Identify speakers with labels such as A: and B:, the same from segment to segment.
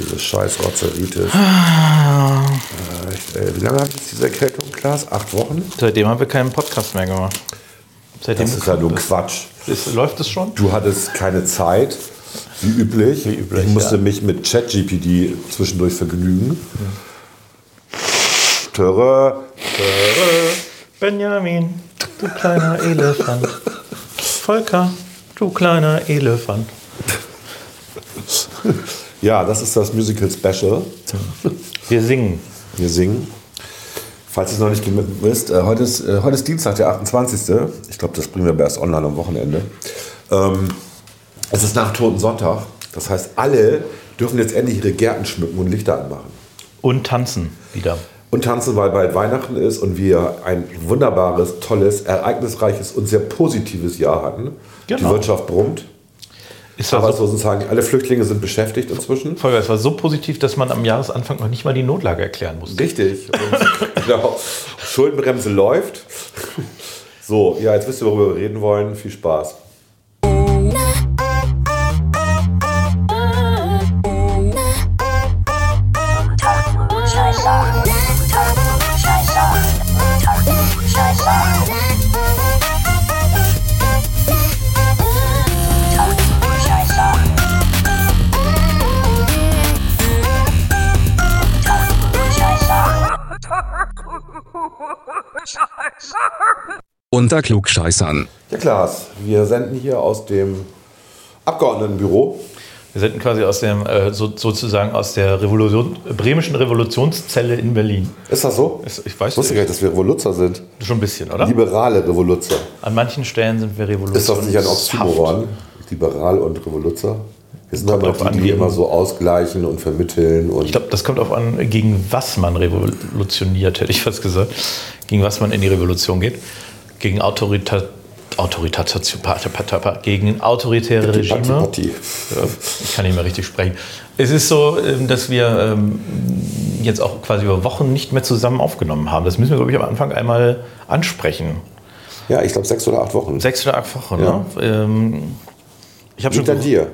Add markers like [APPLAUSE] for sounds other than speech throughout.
A: Diese scheiß Rotzeritis. Äh, ich, äh, wie lange hat jetzt diese Erkältung, Klaas? Acht Wochen?
B: Seitdem haben wir keinen Podcast mehr gemacht. Seitdem
A: Das ist ja nur Quatsch.
B: ist, läuft es schon?
A: Du hattest keine Zeit, wie üblich.
B: Wie üblich,
A: ich musste
B: ja.
A: mich mit ChatGPT zwischendurch vergnügen. Töre.
B: Benjamin, du kleiner [LAUGHS] Elefant. Volker, du kleiner Elefant. [LAUGHS]
A: Ja, das ist das Musical Special.
B: Wir singen.
A: Wir singen. Falls ihr es noch nicht gemerkt wisst, äh, heute, ist, äh, heute ist Dienstag, der 28. Ich glaube, das bringen wir aber erst online am Wochenende. Ähm, es ist nach Toten Sonntag. Das heißt, alle dürfen jetzt endlich ihre Gärten schmücken und Lichter anmachen.
B: Und tanzen wieder.
A: Und tanzen, weil bald Weihnachten ist und wir ein wunderbares, tolles, ereignisreiches und sehr positives Jahr hatten. Die
B: Genau.
A: Wirtschaft brummt.
B: Ist das so,
A: Arbeitslosen sagen, alle Flüchtlinge sind beschäftigt inzwischen.
B: Volker, es war so positiv, dass man am Jahresanfang noch nicht mal die Notlage erklären musste.
A: Richtig. Und, [LAUGHS] genau. Schuldenbremse läuft. So, ja, jetzt wisst ihr, worüber wir reden wollen. Viel Spaß.
C: Unter Klugscheißern.
A: Ja, Klaas, wir senden hier aus dem Abgeordnetenbüro.
B: Wir senden quasi aus dem, äh, so, sozusagen aus der Revolution, bremischen Revolutionszelle in Berlin.
A: Ist das so?
B: Ist- Ich weiß
A: Ich wusste gar nicht, dass wir Revoluzzer sind.
B: schon ein bisschen, oder?
A: Liberale Revoluzzer.
B: An manchen Stellen sind wir Revolution.
A: Ist das nicht ein Oxymoron? Liberal und Revoluzzer? Wir sind aber die,
B: an,
A: die
B: gegen-
A: immer so ausgleichen und vermitteln. Und
B: Ich glaube, das kommt darauf an, gegen was man revolutioniert, hätte ich fast gesagt. Gegen was man in die Revolution geht. Gegen Autorita Autoritation, gegen autoritäre Regime. Ja, Ich kann nicht mehr richtig sprechen. Es ist so, ähm, dass wir ähm, jetzt auch quasi über Wochen nicht mehr zusammen aufgenommen haben. Das müssen wir, glaube ich, am Anfang einmal ansprechen.
A: Ja, ich glaube sechs oder acht Wochen.
B: Sechs oder acht Wochen, ne? Ähm, ich habe schon,
A: Liegt an dir.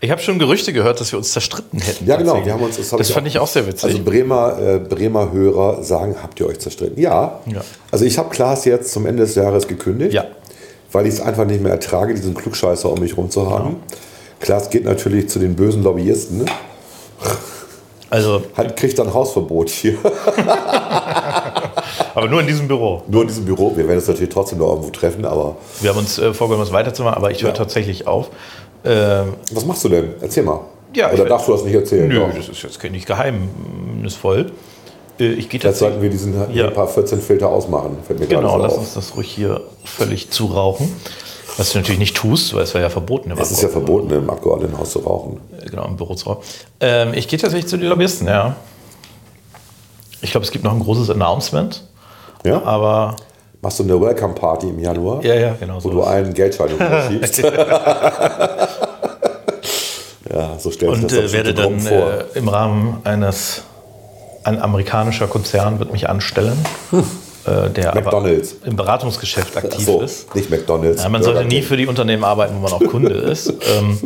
B: Ich hab schon Gerüchte gehört, dass wir uns zerstritten hätten.
A: Ja, genau. Wir haben uns,
B: das
A: hab
B: fand ich auch sehr witzig.
A: Also Bremer, äh, Bremer Hörer sagen, habt ihr euch zerstritten? Ja.
B: Ja.
A: Also ich habe Klaas jetzt zum Ende des Jahres gekündigt,
B: Ja.
A: weil ich es einfach nicht mehr ertrage, diesen Klugscheißer um mich rum zu haben.
B: Genau.
A: Klaas geht natürlich zu den bösen Lobbyisten, ne?
B: also,
A: Hat, kriegt dann Hausverbot hier. [LAUGHS]
B: aber nur in diesem Büro.
A: Nur in diesem Büro. Wir werden uns natürlich trotzdem noch irgendwo treffen, aber
B: Wir haben uns äh, vorgenommen, es weiterzumachen, aber ich höre
A: Ja.
B: tatsächlich auf. Ähm,
A: was machst du denn? Erzähl mal.
B: Ja,
A: Oder darfst du das nicht erzählen?
B: nö, das ist jetzt nicht geheimnisvoll. Äh, ich gehe
A: Vielleicht sollten wir diesen
B: Ja.
A: ein paar 14 Filter ausmachen.
B: Genau, lass
A: so
B: uns
A: auf.
B: das ruhig hier völlig zurauchen. Was du natürlich nicht tust, weil es war ja verboten. im
A: Es ist ja verboten, im Abgeordnetenhaus zu rauchen.
B: Genau, im Büro zu rauchen. Ähm, ich gehe tatsächlich zu den Lobbyisten, ja. Ich glaube, es gibt noch ein großes Announcement,
A: Ja?
B: aber
A: Machst du eine Welcome Party im Januar?
B: ja, ja, genau
A: Wo
B: so.
A: du einen Geldschein [LAUGHS] schiebst. [LAUGHS] ja, so stellt sich
B: Und
A: das
B: äh, werde
A: drum
B: dann
A: vor.
B: äh, im Rahmen eines, ein amerikanischer Konzern wird mich anstellen, äh, der
A: McDonald's.
B: aber im Beratungsgeschäft aktiv
A: so,
B: ist.
A: nicht McDonalds.
B: Ja, man sollte nie für die Unternehmen arbeiten, wo man auch Kunde [LAUGHS] ist. Ähm,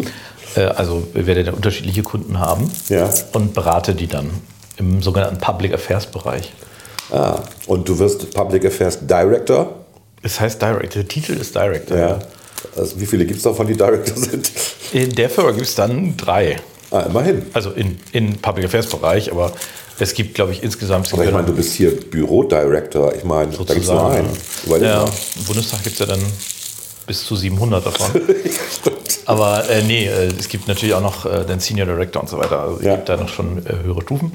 B: äh, also wir werden dann unterschiedliche Kunden haben
A: Ja.
B: und berate die dann im sogenannten Public Affairs Bereich.
A: Ah, und du wirst Public Affairs Director.
B: Es heißt Director, der Titel ist Director.
A: Ja. Also wie viele gibt es davon, die Director sind?
B: In der Firma gibt es dann drei.
A: Ah, immerhin.
B: Also in, in Public Affairs Bereich, aber es gibt, glaube ich, insgesamt. es
A: Aber ich meine, du bist hier Bürodirector. Ich meine, da gibt es nur
B: sozusagen,
A: einen. Überleg
B: Ja,
A: mal.
B: im Bundestag gibt es ja dann bis zu 700 davon. [LAUGHS] Aber äh, nee, äh, es gibt natürlich auch noch äh, den Senior Director und so weiter. Also es
A: Ja.
B: gibt da noch schon äh, höhere Stufen.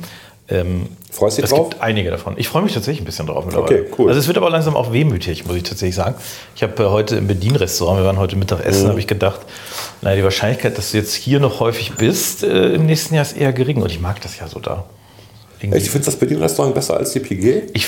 B: Ähm,
A: Freust du dich
B: es
A: drauf?
B: gibt einige davon. Ich freue mich tatsächlich ein bisschen drauf mittlerweile.
A: Okay, cool.
B: Also es wird aber langsam auch wehmütig, muss ich tatsächlich sagen. Ich habe äh, heute im Bedienrestaurant, wir waren heute Mittag
A: Mhm.
B: essen, habe ich gedacht, naja, die Wahrscheinlichkeit, dass du jetzt hier noch häufig bist, äh, im nächsten Jahr ist eher gering. Und ich mag das ja so da. Irgendwie-
A: Echt, findest du das Bedienrestaurant besser als die PG?
B: ich,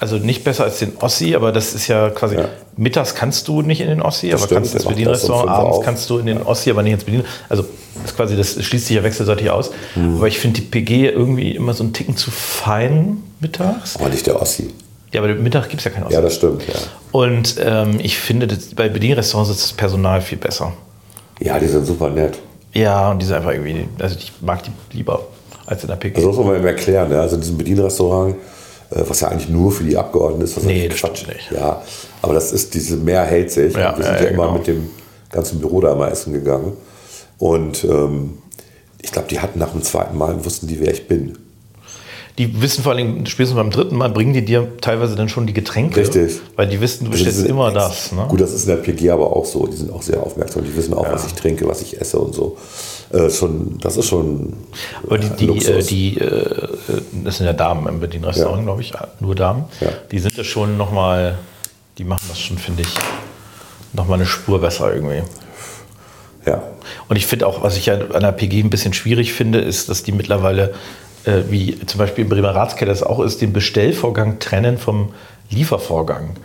B: also nicht besser als den Ossi, aber das ist ja quasi,
A: Ja.
B: mittags kannst du nicht in den Ossi, aber
A: stimmt,
B: kannst ins Bedienrestaurant,
A: um
B: abends
A: auf.
B: kannst du in den Ossi, aber nicht ins Bedien. Also das ist quasi, das schließt sich ja wechselseitig aus.
A: Mhm.
B: Aber ich finde die PG irgendwie immer so einen Ticken zu fein mittags.
A: Aber nicht der Ossi.
B: Ja, aber Mittag gibt es ja keinen Ossi.
A: Ja, das stimmt, ja.
B: Und ähm, ich finde, das, bei Bedienrestaurants ist das Personal viel besser.
A: Ja, die sind super nett.
B: Ja, und die sind einfach irgendwie, also ich mag die lieber. als in der PG.
A: Also das muss man eben erklären. Ne? Also in diesem Bedienrestaurant, was ja eigentlich nur für die Abgeordneten ist. Was
B: Nee, das stimmt nicht.
A: Ja, aber das ist diese Mehr hält sich.
B: Ja,
A: wir sind
B: ja,
A: ja,
B: ja,
A: immer
B: genau.
A: mit dem ganzen Büro da mal essen gegangen. Und ähm, ich glaube, die hatten nach dem zweiten Mal, wussten die, wer ich bin.
B: Die wissen vor allem, spätestens beim dritten Mal bringen die dir teilweise dann schon die Getränke.
A: Richtig.
B: Weil die wissen, du
A: Also
B: bestellst
A: sind
B: immer das. Ne?
A: Gut, das ist in der PG aber auch so. Die sind auch sehr aufmerksam. Die wissen auch, was ich trinke, was ich esse und so. Äh, schon, das ist schon
B: Aber die,
A: äh,
B: die, äh,
A: Luxus.
B: die äh, das sind ja Damen im Bedienrestaurant,
A: Ja.
B: glaube ich, nur Damen.
A: Ja.
B: Die sind ja schon nochmal, die machen das schon, finde ich, nochmal eine Spur besser irgendwie.
A: ja.
B: Und ich finde auch, was ich ja an der PG ein bisschen schwierig finde, ist, dass die mittlerweile, äh, wie zum Beispiel im Bremer Ratskeller das auch ist, den Bestellvorgang trennen vom Liefervorgang.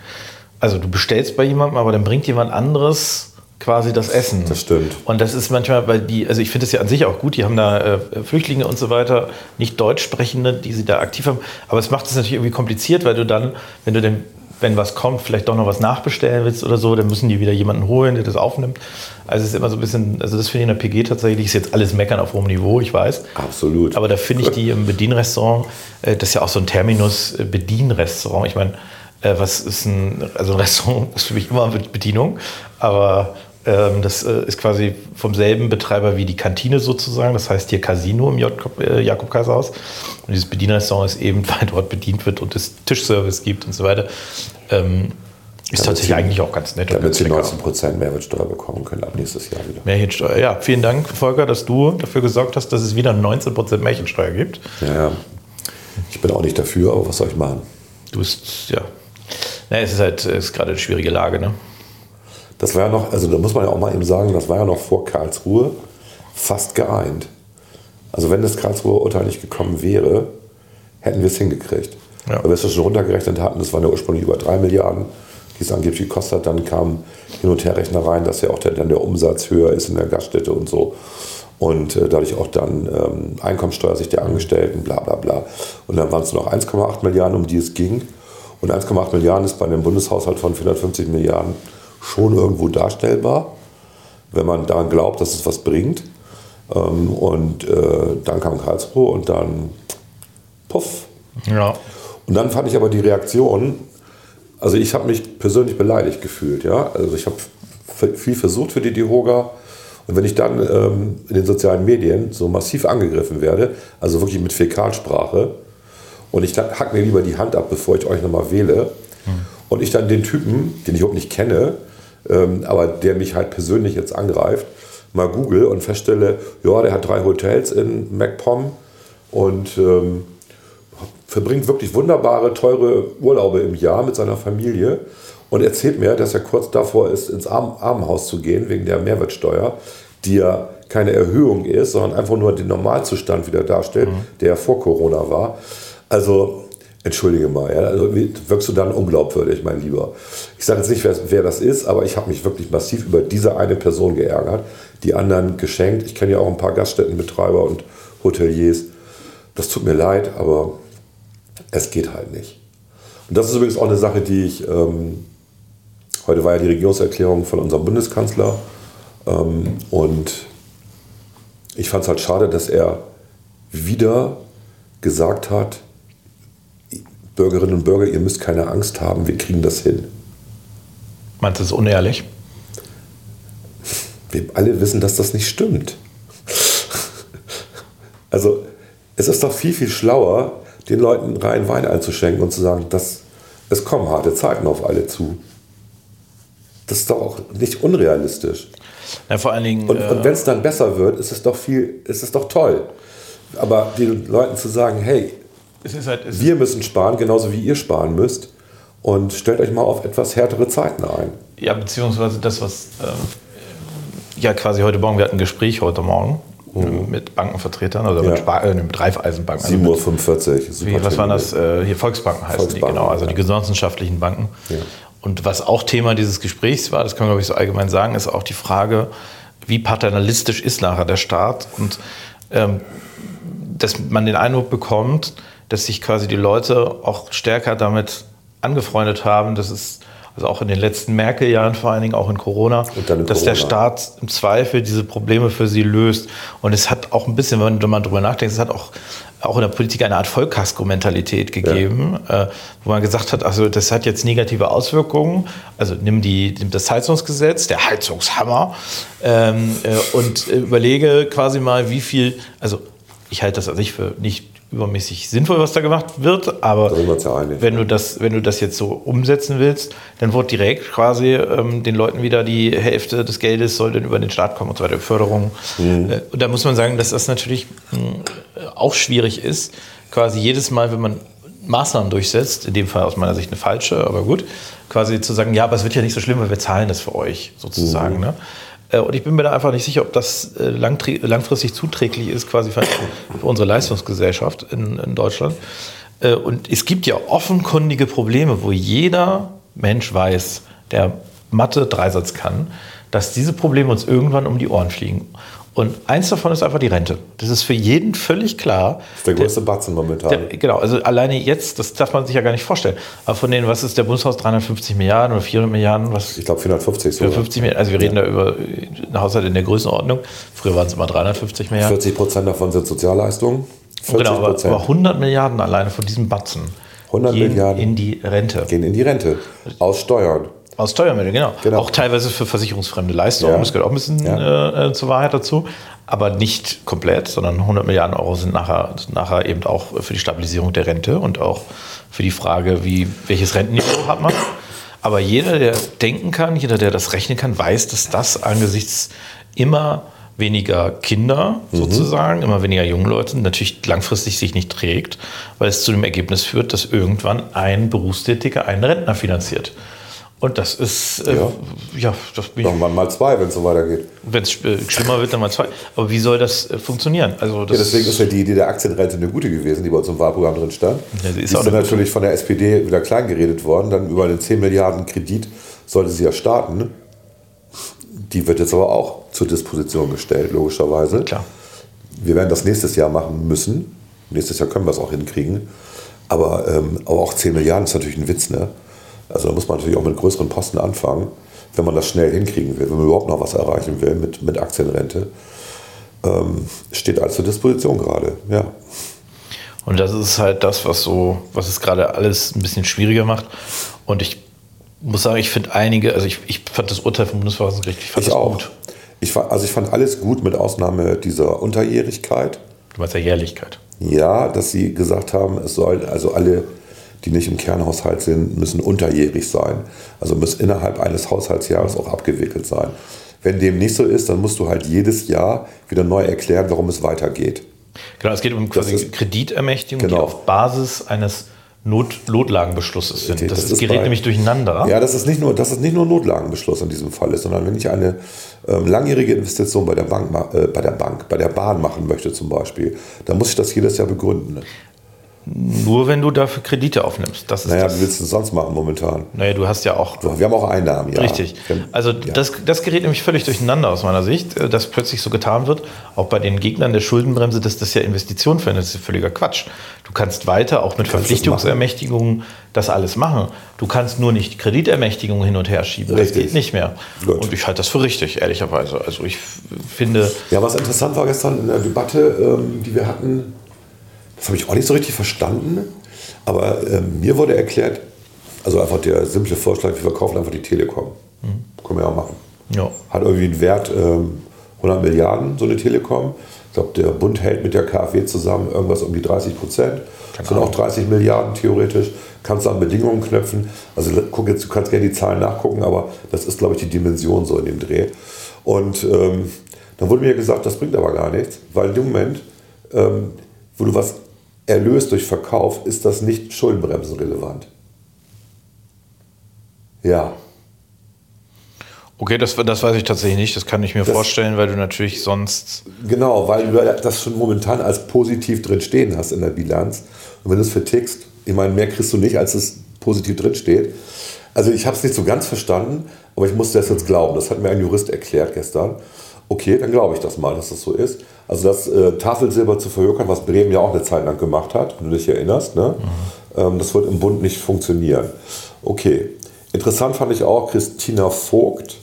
B: Also du bestellst bei jemandem, aber dann bringt jemand anderes quasi das Essen.
A: Das stimmt.
B: Und das ist manchmal, weil die, also ich finde es ja an sich auch gut, die haben da äh, Flüchtlinge und so weiter, nicht Deutsch sprechende, die sie da aktiv haben. Aber es macht es natürlich irgendwie kompliziert, weil du dann, wenn du denn, wenn was kommt, vielleicht doch noch was nachbestellen willst oder so, dann müssen die wieder jemanden holen, der das aufnimmt. Also es ist immer so ein bisschen, also das finde ich in der PG tatsächlich, ist jetzt alles meckern auf hohem Niveau, ich weiß.
A: Absolut.
B: Aber da finde ich die im Bedienrestaurant, äh, das ist ja auch so ein Terminus äh, Bedienrestaurant. Ich meine, äh, was ist ein, also ein Restaurant [LAUGHS] ist für mich immer mit Bedienung, aber das äh, ist quasi vom selben Betreiber wie die Kantine sozusagen. Das heißt hier Casino im Jakob, äh, Jakob Kaiser Haus. Und dieses Bedienrestaurant ist eben, [LAUGHS] weil dort bedient wird und es Tischservice gibt und so weiter. Ähm, ist tatsächlich
A: sie-
B: eigentlich auch ganz nett.
A: Damit
B: ganz
A: sie
B: lecker.
A: 19% Mehrwertsteuer bekommen können ab nächstes Jahr wieder.
B: Märchensteuer. Ja, vielen Dank, Volker, dass du dafür gesorgt hast, dass es wieder 19% Märchensteuer gibt.
A: Ja, ja. Ich bin auch nicht dafür, aber was soll ich machen?
B: Du bist, ja. Naja, es ist halt es ist gerade eine schwierige Lage, ne?
A: Das war ja noch, also da muss man ja auch mal eben sagen, das war ja noch vor Karlsruhe fast geeint. Also wenn das Karlsruher Urteil nicht gekommen wäre, hätten wir es hingekriegt.
B: Ja.
A: Weil wir es schon runtergerechnet hatten, das waren ja ursprünglich über 3 Milliarden, die es angeblich gekostet hat. Dann kam Hin- und Herrechner rein, dass ja auch der, dann der Umsatz höher ist in der Gaststätte und so. Und äh, dadurch auch dann ähm, Einkommensteuer sich der Angestellten, bla bla bla. Und dann waren es noch 1,8 Milliarden, um die es ging. Und 1,8 Milliarden ist bei einem Bundeshaushalt von 450 Milliarden schon irgendwo darstellbar, wenn man daran glaubt, dass es was bringt. Ähm, und äh, dann kam Karlsruhe und dann puff.
B: Ja.
A: Und dann fand ich aber die Reaktion, also ich habe mich persönlich beleidigt gefühlt, ja. Also ich habe viel versucht für die DIHOGA. Und wenn ich dann ähm, in den sozialen Medien so massiv angegriffen werde, also wirklich mit Fäkalsprache, und ich hack mir lieber die Hand ab, bevor ich euch nochmal wähle, und ich dann den Typen, den ich überhaupt nicht kenne, ähm, aber der mich halt persönlich jetzt angreift, mal google und feststelle, ja, der hat drei Hotels in MacPom und ähm, verbringt wirklich wunderbare, teure Urlaube im Jahr mit seiner Familie und erzählt mir, dass er kurz davor ist, ins Arm Armenhaus zu gehen wegen der Mehrwertsteuer, die ja keine Erhöhung ist, sondern einfach nur den Normalzustand wieder darstellt, der vor Corona war. Also, entschuldige mal, ja, also wirkst du dann unglaubwürdig, mein Lieber. Ich sage jetzt nicht, wer, wer das ist, aber ich habe mich wirklich massiv über diese eine Person geärgert. Die anderen geschenkt. Ich kenne ja auch ein paar Gaststättenbetreiber und Hoteliers. Das tut mir leid, aber es geht halt nicht. Und das ist übrigens auch eine Sache, die ich, ähm, heute war ja die Regierungserklärung von unserem Bundeskanzler ähm, und ich fand es halt schade, dass er wieder gesagt hat, Bürgerinnen und Bürger, ihr müsst keine Angst haben, wir kriegen das hin.
B: Meinst du, das ist unehrlich?
A: Wir alle wissen, dass das nicht stimmt. Also es ist doch viel, viel schlauer, den Leuten rein Wein einzuschenken und zu sagen, dass es kommen harte Zeiten auf alle zu. Das ist doch auch nicht unrealistisch.
B: Ja, vor allen Dingen.
A: Und,
B: äh,
A: und wenn es dann besser wird, ist es doch viel, ist es doch toll. Aber den Leuten zu sagen, hey,
B: halt,
A: wir müssen sparen, genauso wie ihr sparen müsst. Und stellt euch mal auf etwas härtere Zeiten ein.
B: Ja, beziehungsweise das, was ähm, ja quasi heute Morgen, wir hatten ein Gespräch heute Morgen mit Bankenvertretern oder
A: Mhm. Ja.
B: mit, Spar äh, mit Raiffeisenbanken. also
A: 7.45 Uhr.
B: Wie,
A: super
B: was waren das? Äh, hier Volksbanken heißen die,
A: Volksbanken,
B: genau, also
A: ja.
B: die genossenschaftlichen Banken. Und was auch Thema dieses Gesprächs war, das kann man glaube ich so allgemein sagen, ist auch die Frage, wie paternalistisch ist nachher der Staat und ähm, dass man den Eindruck bekommt, dass sich quasi die Leute auch stärker damit angefreundet haben, dass es also auch in den letzten Merkel-Jahren vor allen Dingen, auch in Corona,
A: in
B: dass der
A: Corona.
B: Staat im Zweifel diese Probleme für sie löst. Und es hat auch ein bisschen, wenn man drüber nachdenkt, es hat auch, auch in der Politik eine Art Vollkasko-Mentalität gegeben, äh, wo man gesagt hat, also das hat jetzt negative Auswirkungen. Also nimm, die, nimm das Heizungsgesetz, der Heizungshammer, ähm, äh, und überlege quasi mal, wie viel, also ich halte das an sich für nicht übermäßig sinnvoll, was da gemacht wird, aber
A: wir
B: wenn du das, wenn du das jetzt so umsetzen willst, dann wird direkt quasi ähm, den Leuten wieder die Hälfte des Geldes soll dann über den Staat kommen und so weiter, Förderung. Äh, und da muss man sagen, dass das natürlich mh, auch schwierig ist, quasi jedes Mal, wenn man Maßnahmen durchsetzt, in dem Fall aus meiner Sicht eine falsche, aber gut, quasi zu sagen, ja, aber es wird ja nicht so schlimm, weil wir zahlen das für euch sozusagen. Ne? Äh, Und ich bin mir da einfach nicht sicher, ob das äh, langfristig zuträglich ist, quasi für, für unsere Leistungsgesellschaft in, in Deutschland. Äh, Und es gibt ja offenkundige Probleme, wo jeder Mensch weiß, der Mathe Dreisatz kann, dass diese Probleme uns irgendwann um die Ohren fliegen. Und eins davon ist einfach die Rente. Das ist für jeden völlig klar.
A: Das ist der größte Batzen momentan.
B: Der, genau, also alleine jetzt, das darf man sich ja gar nicht vorstellen. Aber von denen, was ist der Bundeshaus, 350 Milliarden oder 400 Milliarden? Was,
A: ich glaube 450 sogar.
B: 450 Milliarden, also wir reden da über einen Haushalt in der Größenordnung. Früher waren es immer 350 Milliarden.
A: 40 Prozent davon sind Sozialleistungen. 40
B: Genau, aber, aber 100 Milliarden alleine von diesem Batzen
A: 100
B: gehen
A: Milliarden.
B: in die Rente.
A: gehen in die Rente. Aus Steuern.
B: Aus Steuermitteln, genau.
A: Genau.
B: Auch teilweise für versicherungsfremde Leistungen.
A: Ja.
B: Das gehört auch ein bisschen
A: Ja.
B: äh, zur Wahrheit dazu. Aber nicht komplett, sondern 100 Milliarden Euro sind nachher, nachher eben auch für die Stabilisierung der Rente und auch für die Frage, wie, welches Rentenniveau hat man. Aber jeder, der denken kann, jeder, der das rechnen kann, weiß, dass das angesichts immer weniger Kinder sozusagen, immer weniger junge Leute natürlich langfristig sich nicht trägt, weil es zu dem Ergebnis führt, dass irgendwann ein Berufstätiger einen Rentner finanziert. Und das ist, äh,
A: Ja.
B: ja, das bin ich
A: Irgendwann mal zwei, wenn es so weitergeht.
B: wenn es äh, schlimmer wird, dann mal zwei. Aber wie soll das äh, funktionieren? Also das
A: Ja, deswegen ist ja die Idee der Aktienrente eine gute gewesen, die bei uns im Wahlprogramm drin stand.
B: Ja,
A: die
B: sie ist
A: ist dann
B: gute.
A: natürlich von der SPD wieder klein geredet worden. Dann über den 10 Milliarden Kredit sollte sie ja starten. Die wird jetzt aber auch zur Disposition gestellt, logischerweise.
B: klar.
A: Wir werden das nächstes Jahr machen müssen. Nächstes Jahr können wir es auch hinkriegen. Aber, ähm, aber auch 10 Milliarden ist natürlich ein Witz. Ne? Also da muss man natürlich auch mit größeren Posten anfangen, wenn man das schnell hinkriegen will, wenn man überhaupt noch was erreichen will mit, mit Aktienrente. Ähm, steht alles zur Disposition gerade. Ja.
B: Und das ist halt das, was so, was es gerade alles ein bisschen schwieriger macht. Und ich muss sagen, ich finde einige, also ich, ich fand das Urteil vom Bundesverfassungsgericht, ich fand
A: Ich auch.
B: gut.
A: Ich also ich fand alles gut mit Ausnahme dieser Unterjährigkeit.
B: Du meinst ja Jährlichkeit.
A: Ja, dass sie gesagt haben, es soll also alle, die nicht im Kernhaushalt sind, müssen unterjährig sein. Also müssen innerhalb eines Haushaltsjahres auch abgewickelt sein. Wenn dem nicht so ist, dann musst du halt jedes Jahr wieder neu erklären, warum es weitergeht.
B: Genau, es geht um quasi
A: ist-
B: Kreditermächtigung, die
A: Genau.
B: auf Basis eines Not Notlagenbeschlusses sind. Das,
A: das ist
B: gerät
A: bei-
B: nämlich durcheinander.
A: Ja, das ist nicht nur, das ist nicht nur Notlagenbeschluss in diesem Fall ist, sondern wenn ich eine ähm, langjährige Investition bei der Bank, äh, bei der Bank, bei der Bahn machen möchte zum Beispiel, dann muss ich das jedes Jahr begründen.
B: Nur wenn du dafür Kredite aufnimmst. Das ist
A: Naja,
B: das.
A: wie willst du es sonst machen momentan?
B: Naja, du hast ja auch
A: Wir haben auch Einnahmen, ja.
B: Richtig. Also
A: ja.
B: das, das gerät nämlich völlig durcheinander aus meiner Sicht, äh, dass plötzlich so getan wird, auch bei den Gegnern der Schuldenbremse, dass das ja Investitionen für Das ist völliger Quatsch. Du kannst weiter auch mit Verpflichtungsermächtigungen das alles machen. Du kannst nur nicht Kreditermächtigungen hin und her schieben. Das
A: Richtig.
B: geht nicht mehr.
A: Gut.
B: Und ich halte das für richtig, ehrlicherweise. Also ich finde,
A: Ja, was interessant war gestern in der Debatte, ähm, die wir hatten, das habe ich auch nicht so richtig verstanden, aber ähm, mir wurde erklärt, also einfach der simple Vorschlag, wir verkaufen einfach die Telekom. Können wir ja machen.
B: ja,
A: Hat irgendwie einen Wert ähm, 100 Milliarden, so eine Telekom. Ich glaube, der Bund hält mit der KfW zusammen irgendwas um die 30 Prozent. Das sind auch 30 Milliarden theoretisch. Kannst du an Bedingungen knöpfen. Also guck jetzt, du kannst gerne die Zahlen nachgucken, aber das ist, glaube ich, die Dimension so in dem Dreh. Und ähm, dann wurde mir gesagt, das bringt aber gar nichts, weil in dem Moment, ähm, wo du was erlöst durch Verkauf, ist das nicht schuldenbremsenrelevant. Ja,
B: okay, das, das weiß ich tatsächlich nicht. Das kann ich mir
A: Das-
B: vorstellen, weil du natürlich sonst
A: Genau, weil du das schon momentan als positiv drin stehen hast in der Bilanz. Und wenn du es vertickst, ich meine, mehr kriegst du nicht, als es positiv drin steht. Also ich habe es nicht so ganz verstanden, aber ich musste das jetzt glauben. Das hat mir ein Jurist erklärt gestern. Okay, dann glaube ich das mal, dass das so ist. Also das äh, Tafelsilber zu verhökern, was Bremen ja auch eine Zeit lang gemacht hat, wenn du dich erinnerst, ne? ähm, das wird im Bund nicht funktionieren. Okay, Interessant fand ich auch Christina Vogt,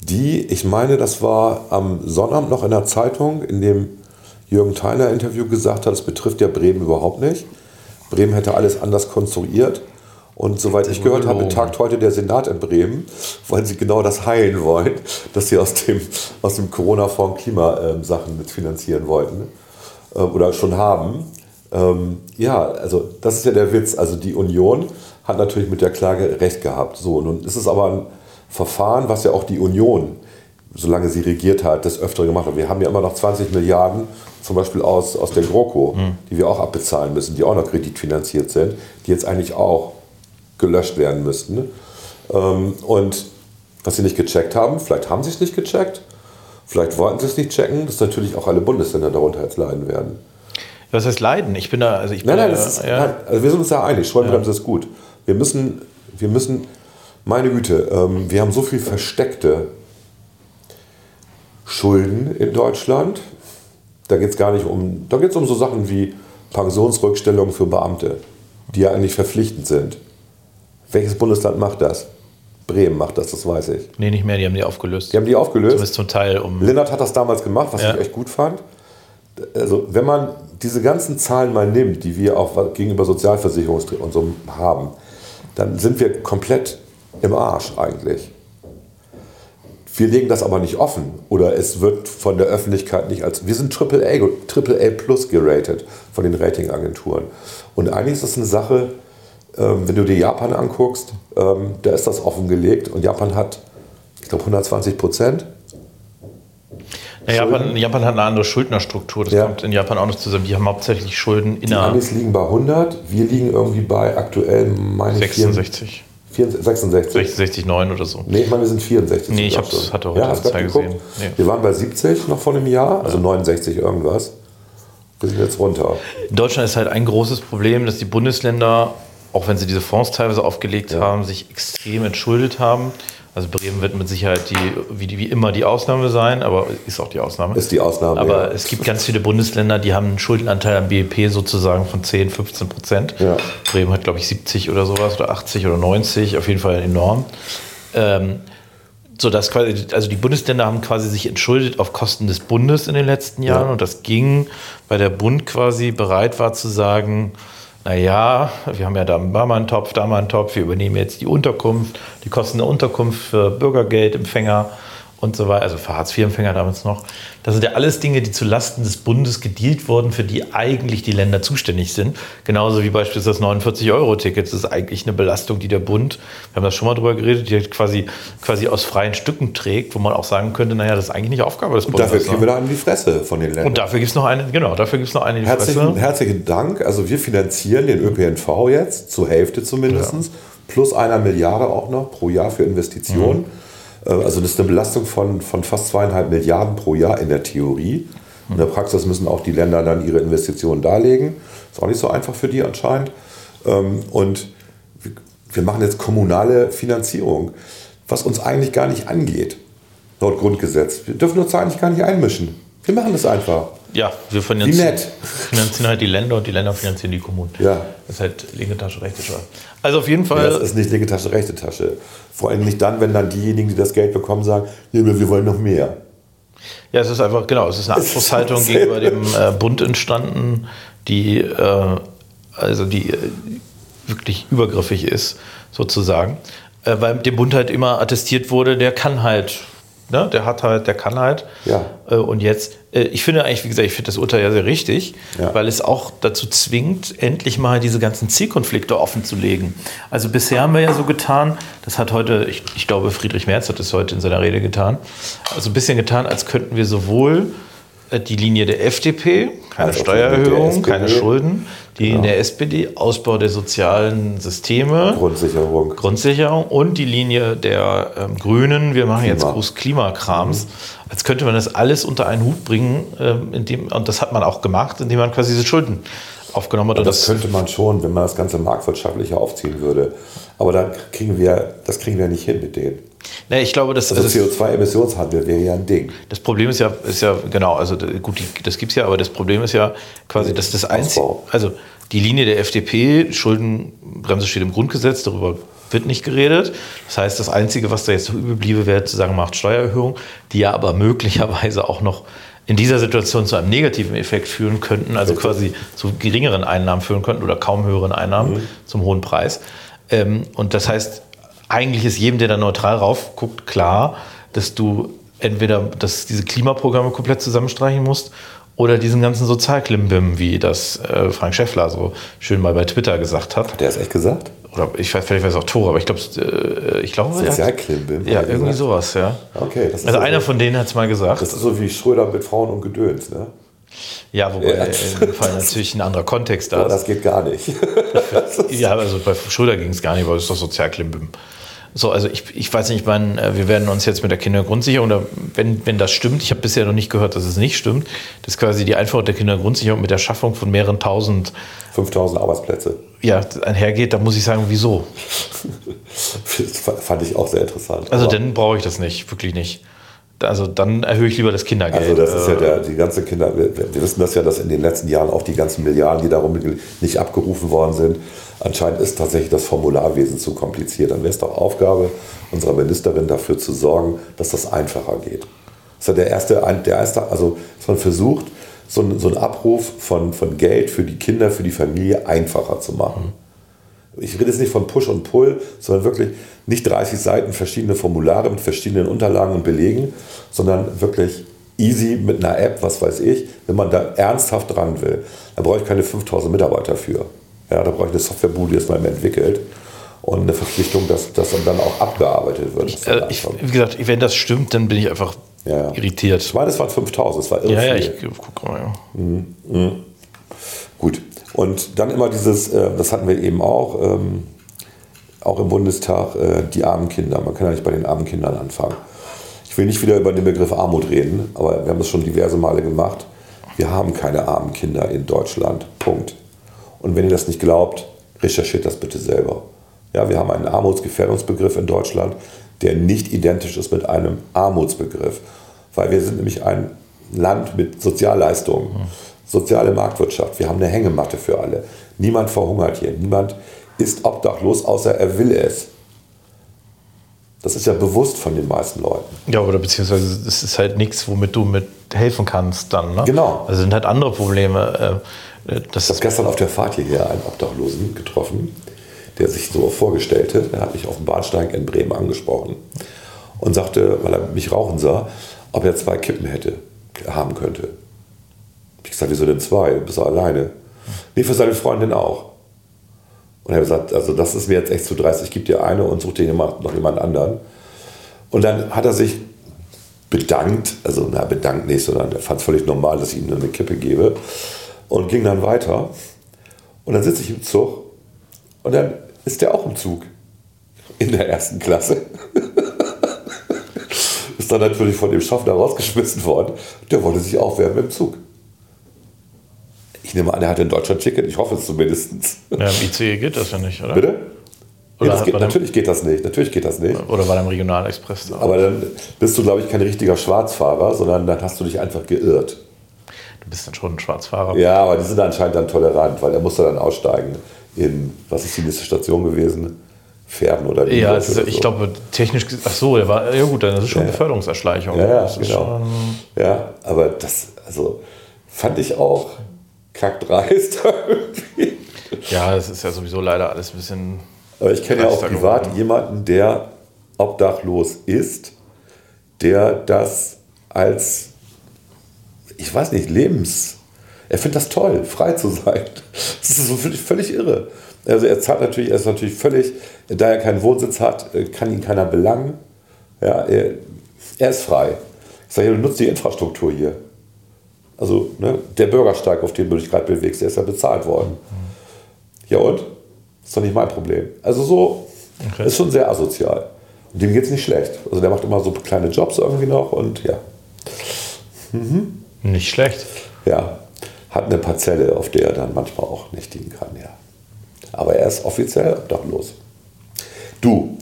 A: die, ich meine, das war am Sonnabend noch in der Zeitung, in dem Jürgen Theiner Interview gesagt hat, das betrifft ja Bremen überhaupt nicht. Bremen hätte alles anders konstruiert. Und soweit ich gehört habe, tagt heute der Senat in Bremen, weil sie genau das heilen wollen, [LAUGHS] dass sie aus dem, aus dem Corona-Fonds Klimasachen mitfinanzieren wollten äh, oder schon haben. Ähm, ja, also das ist ja der Witz. Also die Union hat natürlich mit der Klage recht gehabt. So, nun ist es aber ein Verfahren, was ja auch die Union, solange sie regiert hat, das öfter gemacht hat. Wir haben ja immer noch 20 Milliarden, zum Beispiel aus, aus der GroKo, mhm. die wir auch abbezahlen müssen, die auch noch kreditfinanziert sind, die jetzt eigentlich auch gelöscht werden müssten. Ähm, und was sie nicht gecheckt haben, vielleicht haben sie es nicht gecheckt, vielleicht wollten sie es nicht checken, dass natürlich auch alle Bundesländer darunter jetzt leiden werden.
B: Was heißt leiden? Ich bin da, also ich bin
A: nein, nein, da, ist, ja. nein also wir sind uns da einig, Schuldenbremse ja. ist gut. Wir müssen, wir müssen, meine Güte, ähm, wir haben so viel versteckte Schulden in Deutschland. Da geht es gar nicht um, da geht es um so Sachen wie Pensionsrückstellungen für Beamte, die ja eigentlich verpflichtend sind. Welches Bundesland macht das? Bremen macht das, das weiß ich.
B: Nee, nicht mehr, die haben die aufgelöst.
A: Die haben die aufgelöst?
B: Zumindest zum Teil um.
A: Lennart hat das damals gemacht, was ja. ich echt gut fand. Also, wenn man diese ganzen Zahlen mal nimmt, die wir auch gegenüber Sozialversicherungen und so haben, dann sind wir komplett im Arsch eigentlich. Wir legen das aber nicht offen oder es wird von der Öffentlichkeit nicht als. Wir sind AAA, AAA Plus geratet von den Ratingagenturen. Und eigentlich ist das eine Sache, wenn du dir Japan anguckst, ähm, da ist das offengelegt und Japan hat, ich glaube, 120 Prozent.
B: Ja, Japan, Japan, hat eine andere Schuldnerstruktur. Das ja. kommt in Japan auch noch zusammen. Die haben hauptsächlich Schulden
A: in Die Amis liegen bei 100, wir liegen irgendwie bei aktuell,
B: meine 66.
A: 66.
B: 66, 9 oder so.
A: Nee, ich meine, wir sind 64.
B: Nee, ich hab's, hatte heute ja,
A: das gesehen. Nee. Wir waren bei 70 noch vor einem Jahr, also ja. 69 irgendwas. Wir sind jetzt runter.
B: In Deutschland ist halt ein großes Problem, dass die Bundesländer auch wenn sie diese Fonds teilweise aufgelegt ja. haben, sich extrem entschuldet haben. Also Bremen wird mit Sicherheit die, wie, wie, immer die Ausnahme sein, aber ist auch die Ausnahme.
A: Ist die Ausnahme.
B: Aber ja. es gibt ganz viele Bundesländer, die haben einen Schuldenanteil am BIP sozusagen von 10, 15 Prozent. Ja. Bremen hat, glaube ich, 70 oder sowas oder 80 oder 90, auf jeden Fall enorm. Ähm, so dass quasi, also die Bundesländer haben quasi sich entschuldet auf Kosten des Bundes in den letzten Jahren ja. und das ging, weil der Bund quasi bereit war zu sagen, naja, wir haben ja da einen Topf, da mal einen Topf, wir übernehmen jetzt die Unterkunft, die Kosten der Unterkunft für Bürgergeldempfänger und so weiter, also für Hartz-IV-Empfänger damals noch. Das sind ja alles Dinge, die zulasten des Bundes gedealt wurden, für die eigentlich die Länder zuständig sind. Genauso wie beispielsweise das 49-Euro-Ticket. Das ist eigentlich eine Belastung, die der Bund, wir haben da schon mal drüber geredet, die quasi, quasi aus freien Stücken trägt, wo man auch sagen könnte, naja, das ist eigentlich nicht Aufgabe des
A: Bundes. Und dafür kriegen wir da in die Fresse von den Ländern.
B: Und dafür gibt es noch eine, genau, dafür gibt es noch eine in
A: die herzlichen, Fresse. Herzlichen Dank. Also wir finanzieren den ÖPNV jetzt, zur Hälfte zumindest, ja. plus einer Milliarde auch noch pro Jahr für Investitionen. Mhm. Äh, also das ist eine Belastung von, von fast zweieinhalb Milliarden pro Jahr in der Theorie. In der Praxis müssen auch die Länder dann ihre Investitionen darlegen. Ist auch nicht so einfach für die anscheinend. Ähm, und wir machen jetzt kommunale Finanzierung, was uns eigentlich gar nicht angeht, laut Grundgesetz. Wir dürfen uns eigentlich gar nicht einmischen. Wir machen das einfach.
B: Ja, wir finanzieren, finanzieren halt die Länder und die Länder finanzieren die Kommunen.
A: Ja.
B: Das ist halt linke Tasche, rechte Tasche. Also auf jeden Fall.
A: Ja, das ist nicht linke Tasche, rechte Tasche. Vor allem nicht dann, wenn dann diejenigen, die das Geld bekommen, sagen, nee, wir wollen noch mehr.
B: Ja, es ist einfach, genau, es ist eine Anspruchshaltung gegenüber dem äh, Bund entstanden, die, äh, also die äh, wirklich übergriffig ist, sozusagen. Äh, weil dem Bund halt immer attestiert wurde, der kann halt Ne? Der hat halt, der kann halt.
A: Ja.
B: Äh, und jetzt, äh, ich finde eigentlich, wie gesagt, ich finde das Urteil ja sehr richtig, ja. weil es auch dazu zwingt, endlich mal diese ganzen Zielkonflikte offen zu legen. Also bisher haben wir ja so getan, das hat heute, ich, ich glaube, Friedrich Merz hat es heute in seiner Rede getan, also ein bisschen getan, als könnten wir sowohl die Linie der FDP, keine also Steuererhöhung, keine Schulden, die genau. in der SPD Ausbau der sozialen Systeme,
A: Grundsicherung,
B: Grundsicherung und die Linie der ähm, Grünen, wir machen Klima. jetzt groß Klimakrams, mhm. als könnte man das alles unter einen Hut bringen, ähm, indem, und das hat man auch gemacht, indem man quasi diese Schulden aufgenommen hat.
A: Und das, das könnte man schon, wenn man das Ganze marktwirtschaftlicher aufziehen würde. Aber dann kriegen wir, das kriegen wir nicht hin mit denen.
B: Nee, ich glaube, das,
A: also CO2-Emissionshandel wäre ja ein Ding.
B: Das Problem ist ja, ist ja genau, also gut, das gibt es ja, aber das Problem ist ja quasi, dass das einzige, also die Linie der FDP, Schuldenbremse steht im Grundgesetz, darüber wird nicht geredet. Das heißt, das Einzige, was da jetzt so übel bliebe, wäre zu sagen, macht Steuererhöhung, die ja aber möglicherweise auch noch in dieser Situation zu einem negativen Effekt führen könnten, also quasi zu geringeren Einnahmen führen könnten oder kaum höheren Einnahmen zum hohen Preis. Ähm, und das heißt, eigentlich ist jedem, der da neutral raufguckt, klar, dass du entweder dass diese Klimaprogramme komplett zusammenstreichen musst oder diesen ganzen Sozialklimbim, wie das äh, Frank Schäffler so schön mal bei Twitter gesagt hat.
A: Hat der es echt gesagt?
B: Oder ich weiß, vielleicht weiß auch Tore, aber ich glaube, äh, ich glaube,
A: Sozialklimbim,
B: Ja, irgendwie
A: gesagt.
B: sowas, ja.
A: Okay, das ist
B: Also
A: also-
B: einer von denen hat es mal gesagt.
A: Das ist so wie Schröder mit Frauen und Gedöns, ne?
B: Ja, wobei
A: Ja.
B: in dem Fall natürlich ein anderer Kontext da ist.
A: das geht gar nicht. [LAUGHS]
B: Ja, also bei Schröder ging es gar nicht, weil es ist doch Sozialklimbim. So, also ich, ich weiß nicht, ich meine, äh, wir werden uns jetzt mit der Kindergrundsicherung, oder wenn, wenn das stimmt, ich habe bisher noch nicht gehört, dass es nicht stimmt, dass quasi die Einführung der Kindergrundsicherung mit der Schaffung von mehreren tausend
A: 5000 Arbeitsplätze.
B: ja, einhergeht, da muss ich sagen, wieso? [LAUGHS]
A: Das fand ich auch sehr interessant.
B: Also dann brauche ich das nicht, wirklich nicht. Also dann erhöhe ich lieber das Kindergeld.
A: Also das ist ja der, die ganze Kinder, wir, wir wissen das ja, dass in den letzten Jahren auch die ganzen Milliarden, die darum nicht abgerufen worden sind, anscheinend ist tatsächlich das Formularwesen zu kompliziert. Dann wäre es doch Aufgabe unserer Ministerin dafür zu sorgen, dass das einfacher geht. Das ist ja der erste, der erste also dass man versucht, so, ein- so einen Abruf von, von Geld für die Kinder, für die Familie einfacher zu machen. Ich rede jetzt nicht von Push und Pull, sondern wirklich nicht 30 Seiten verschiedene Formulare mit verschiedenen Unterlagen und Belegen, sondern wirklich easy mit einer App, was weiß ich. Wenn man da ernsthaft dran will, dann brauche ich keine 5000 Mitarbeiter für. Ja, da brauche ich eine Softwarebude, die das mal entwickelt und eine Verpflichtung, dass das dann auch abgearbeitet wird. Das
B: äh, ich, wie gesagt, wenn das stimmt, dann bin ich einfach
A: Ja, ja.
B: irritiert.
A: Ich meine, es waren 5000, es war irre
B: Ja, ja, ich gucke mal. Ja.
A: Gut. Und dann immer dieses, äh, das hatten wir eben auch, ähm, auch im Bundestag, äh, die armen Kinder. Man kann ja nicht bei den armen Kindern anfangen. Ich will nicht wieder über den Begriff Armut reden, aber wir haben das schon diverse Male gemacht. Wir haben keine armen Kinder in Deutschland. Punkt. Und wenn ihr das nicht glaubt, recherchiert das bitte selber. Ja, wir haben einen Armutsgefährdungsbegriff in Deutschland, der nicht identisch ist mit einem Armutsbegriff. Weil wir sind nämlich ein Land mit Sozialleistungen, soziale Marktwirtschaft. Wir haben eine Hängematte für alle. Niemand verhungert hier. Niemand ist obdachlos, außer er will es. Das ist ja bewusst von den meisten Leuten.
B: Ja, oder beziehungsweise es ist halt nichts, womit du mit helfen kannst dann. Ne?
A: Genau.
B: Also sind halt andere Probleme. Äh, das
A: Ich habe gestern auf der Fahrt hierher einen Obdachlosen getroffen, der sich so vorgestellte. Er hat mich auf dem Bahnsteig in Bremen angesprochen und sagte, weil er mich rauchen sah, ob er zwei Kippen hätte, haben könnte. Ich gesagt, wieso denn zwei? Du bist doch alleine. Nee, für seine Freundin auch. Und er hat gesagt, also das ist mir jetzt echt zu dreist, ich gebe dir eine und suche dir noch jemand anderen. Und dann hat er sich bedankt, also na, bedankt nicht, sondern er fand es völlig normal, dass ich ihm eine Kippe gebe und ging dann weiter. Und dann sitze ich im Zug und dann ist der auch im Zug in der ersten Klasse. [LAUGHS] ist dann natürlich von dem Schaffner rausgeschmissen worden. Der wollte sich aufwärmen im Zug. Ich nehme an, er hatte ein Deutschland-Ticket, ich hoffe es zumindest.
B: ja, im ICE geht das ja nicht, oder?
A: Bitte?
B: Oder
A: Ja,
B: hat
A: geht, natürlich geht das nicht, natürlich geht das nicht.
B: Oder war der im Regionalexpress da?
A: Aber dann bist du, glaube ich, kein richtiger Schwarzfahrer, sondern dann hast du dich einfach geirrt.
B: Du bist dann schon ein Schwarzfahrer.
A: Ja, aber die sind anscheinend dann tolerant, weil er musste dann aussteigen in, was ist die nächste Station gewesen? Pferden oder
B: Ja, ist,
A: oder
B: ich
A: so.
B: glaube, technisch, ach so, der war, ja gut, dann ist es schon
A: Ja.
B: Beförderungserschleichung.
A: Ja, ja, genau.
B: schon,
A: Ja, aber das, also, fand ich auch kackdreist [LAUGHS]
B: ja, es ist ja sowieso leider alles ein bisschen.
A: Aber ich kenne ja auch privat
B: geworden.
A: jemanden, der obdachlos ist, der das als, ich weiß nicht, Lebens. Er findet das toll, frei zu sein. Das ist so völlig, völlig irre. Also er zahlt natürlich, er ist natürlich völlig, da er keinen Wohnsitz hat, äh, kann ihn keiner belangen. Ja, er, er ist frei. Ich sage, du nutzt die Infrastruktur hier. Also ne, der Bürgersteig, auf dem du dich gerade bewegst, der ist ja bezahlt worden. Ja und? Ist doch nicht mein Problem. Also so
B: Okay.
A: ist schon sehr asozial. Und dem geht es nicht schlecht. Also der macht immer so kleine Jobs irgendwie noch und ja,
B: Nicht schlecht.
A: ja, hat eine Parzelle, auf der er dann manchmal auch nächtigen kann, ja. Aber er ist offiziell obdachlos. Du,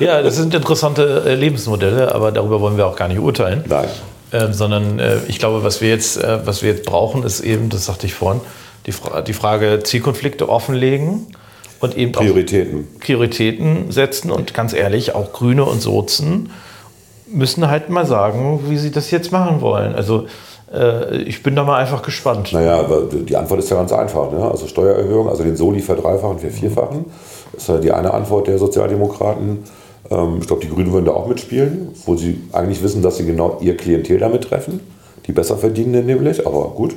B: Ja, das sind interessante äh, Lebensmodelle, aber darüber wollen wir auch gar nicht urteilen.
A: nein.
B: Ähm, sondern äh, ich glaube, was wir, jetzt, äh, was wir jetzt brauchen, ist eben, das sagte ich vorhin, die, Fra die Frage Zielkonflikte offenlegen und eben
A: Prioritäten.
B: Auch Prioritäten setzen und ganz ehrlich, auch Grüne und Sozen müssen halt mal sagen, wie sie das jetzt machen wollen. Also äh, ich bin da mal einfach gespannt.
A: Naja, aber die Antwort ist ja ganz einfach. Ne? Also Steuererhöhung, also den Soli verdreifachen, vervierfachen. Das ist ja die eine Antwort der Sozialdemokraten. Ähm, ich glaube, die Grünen würden da auch mitspielen, wo sie eigentlich wissen, dass sie genau ihr Klientel damit treffen. Die besser verdienenden nämlich, aber gut,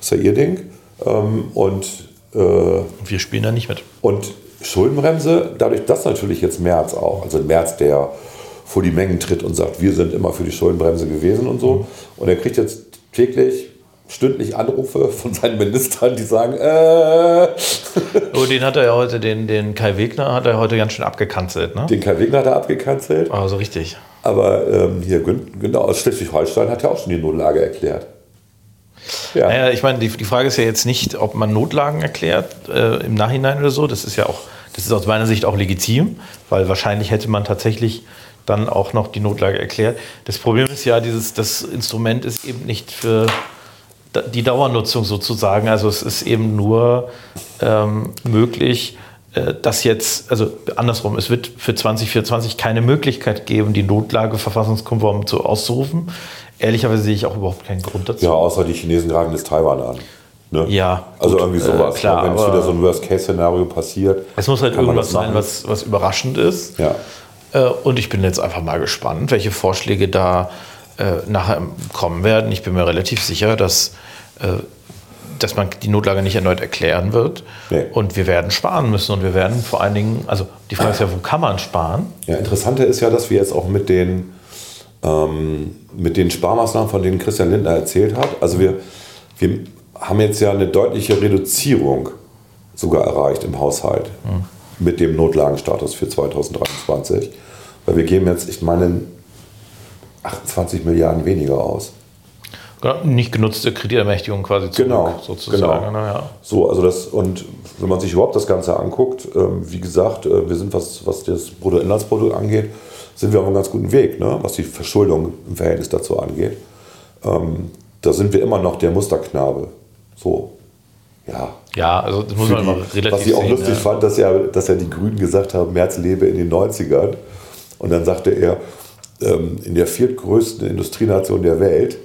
A: ist ja ihr Ding. Ähm, und äh,
B: wir spielen da nicht mit.
A: Und Schuldenbremse, dadurch, dass natürlich jetzt März auch, also März, der vor die Mengen tritt und sagt, wir sind immer für die Schuldenbremse gewesen und so. Und er kriegt jetzt täglich stündlich Anrufe von seinen Ministern, die sagen, äh.
B: oh, den hat er ja heute, den, den Kai Wegner hat er heute ganz schön abgekanzelt, ne?
A: Den Kai Wegner hat er abgekanzelt.
B: Also richtig.
A: Aber ähm, hier, genau, aus Schleswig-Holstein hat ja auch schon die Notlage erklärt.
B: Ja. Naja, ich meine, die, die Frage ist ja jetzt nicht, ob man Notlagen erklärt äh, im Nachhinein oder so. Das ist ja auch, das ist aus meiner Sicht auch legitim, weil wahrscheinlich hätte man tatsächlich dann auch noch die Notlage erklärt. Das Problem ist ja, dieses, das Instrument ist eben nicht für die Dauernutzung sozusagen. Also es ist eben nur ähm, möglich, äh, dass jetzt, also andersrum, es wird für 2024 keine Möglichkeit geben, die Notlage verfassungskonform zu auszurufen. Ehrlicherweise sehe ich auch überhaupt keinen Grund dazu.
A: Ja, außer die Chinesen greifen das Taiwan an.
B: Ne? Ja.
A: Also gut, irgendwie sowas.
B: Äh, klar,
A: wenn es wieder so ein Worst-Case-Szenario passiert.
B: Es muss halt irgendwas sein, was, was überraschend ist.
A: Ja.
B: Äh, und ich bin jetzt einfach mal gespannt, welche Vorschläge da äh, nachher kommen werden. Ich bin mir relativ sicher, dass, äh, dass man die Notlage nicht erneut erklären wird.
A: Nee.
B: Und wir werden sparen müssen. Und wir werden vor allen Dingen, also die Frage ist ja, wo kann man sparen?
A: Ja, interessanter ist ja, dass wir jetzt auch mit den, ähm, mit den Sparmaßnahmen, von denen Christian Lindner erzählt hat, also wir, wir haben jetzt ja eine deutliche Reduzierung sogar erreicht im Haushalt mhm. mit dem Notlagenstatus für 2023. Weil wir geben jetzt, ich meine, 28 Milliarden weniger aus.
B: Genau, nicht genutzte Kreditermächtigung quasi zurück,
A: genau,
B: sozusagen.
A: Genau.
B: Naja.
A: So, also das, und wenn man sich überhaupt das Ganze anguckt, ähm, wie gesagt, äh, wir sind, was, was das Bruttoinlandsprodukt angeht, sind wir auf einem ganz guten Weg, ne? was die Verschuldung im Verhältnis dazu angeht. Ähm, da sind wir immer noch der Musterknabe. So, ja.
B: Ja, also das muss man immer relativ
A: Was ich auch
B: sehen,
A: lustig
B: ja.
A: fand, dass ja, dass ja die Grünen gesagt haben, Merz lebe in den 90ern. Und dann sagte er, ähm, in der viertgrößten Industrienation der Welt.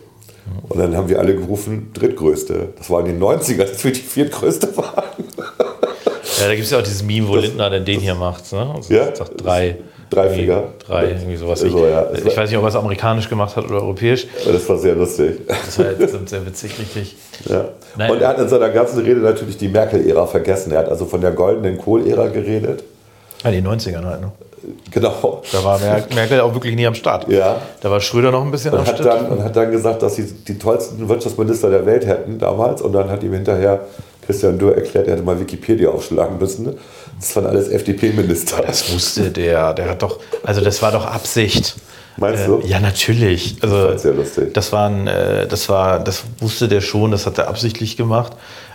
A: Und dann haben wir alle gerufen, drittgrößte. Das war in den 90ern, dass wir die viertgrößte waren.
B: Ja, da gibt es ja auch dieses Meme, wo Lindner denn den hier macht. Ne? Also
A: Ja?
B: sagt drei.
A: Drei Finger.
B: Drei, irgendwie sowas.
A: So, ja.
B: ich, ich weiß nicht, ob er es amerikanisch gemacht hat oder europäisch.
A: Das war sehr lustig.
B: Das war jetzt sehr witzig, richtig.
A: Ja.
B: Nein.
A: Und er hat in seiner ganzen Rede natürlich die Merkel-Ära vergessen. Er hat also von der goldenen Kohl-Ära geredet.
B: Ja, die 90er halt, ne? [LAUGHS]
A: Genau.
B: Da war Mer- Merkel auch wirklich nie am Start.
A: Ja.
B: Da war Schröder noch ein bisschen am
A: Und hat,
B: Start.
A: dann, und hat dann gesagt, dass sie die tollsten Wirtschaftsminister der Welt hätten damals. Und dann hat ihm hinterher Christian Dürr erklärt, er hätte mal Wikipedia aufschlagen müssen. Das waren alles FDP-Minister.
B: Das wusste der. Der hat doch, also das war doch Absicht.
A: Meinst
B: Äh,
A: du?
B: ja, natürlich. Also,
A: fand's sehr lustig.
B: Das, waren, äh, das, war, das wusste der schon, das hat er absichtlich gemacht,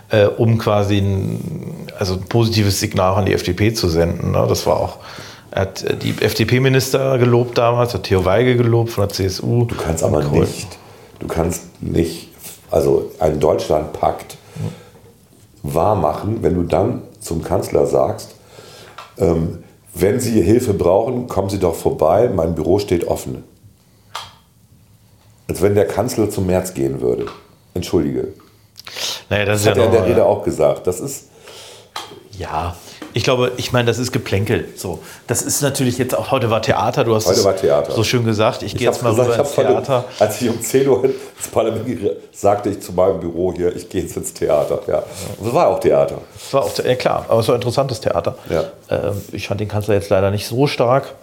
B: äh, um quasi ein, also ein positives Signal an die FDP zu senden. Ne? Das war auch, er hat äh, die FDP-Minister gelobt damals, hat Theo Weige gelobt von der CSU.
A: Du kannst aber nicht, du kannst nicht, also einen Deutschlandpakt wahr machen, wenn du dann zum Kanzler sagst, ähm, wenn Sie Hilfe brauchen, kommen Sie doch vorbei, mein Büro steht offen. Als wenn der Kanzler zum März gehen würde. Entschuldige.
B: Naja, das ist
A: Das hat
B: ja
A: er in der Rede auch gesagt. Das ist,
B: Ja, ich glaube, ich meine, das ist Geplänkel. So, das ist natürlich jetzt auch heute war Theater. Du hast
A: Heute war Theater.
B: so schön gesagt. Ich, gehe
A: hab's
B: jetzt mal
A: gesagt,
B: rüber
A: ich
B: ins
A: hab's heute-
B: Theater.
A: Als ich um 10 Uhr ins Parlament ging, sagte ich zu meinem Büro hier, ich gehe jetzt ins Theater. Ja. Das war auch Theater.
B: Das war auch, ja klar, aber es war ein interessantes Theater.
A: Ja.
B: Ähm, ich fand den Kanzler jetzt leider nicht so stark.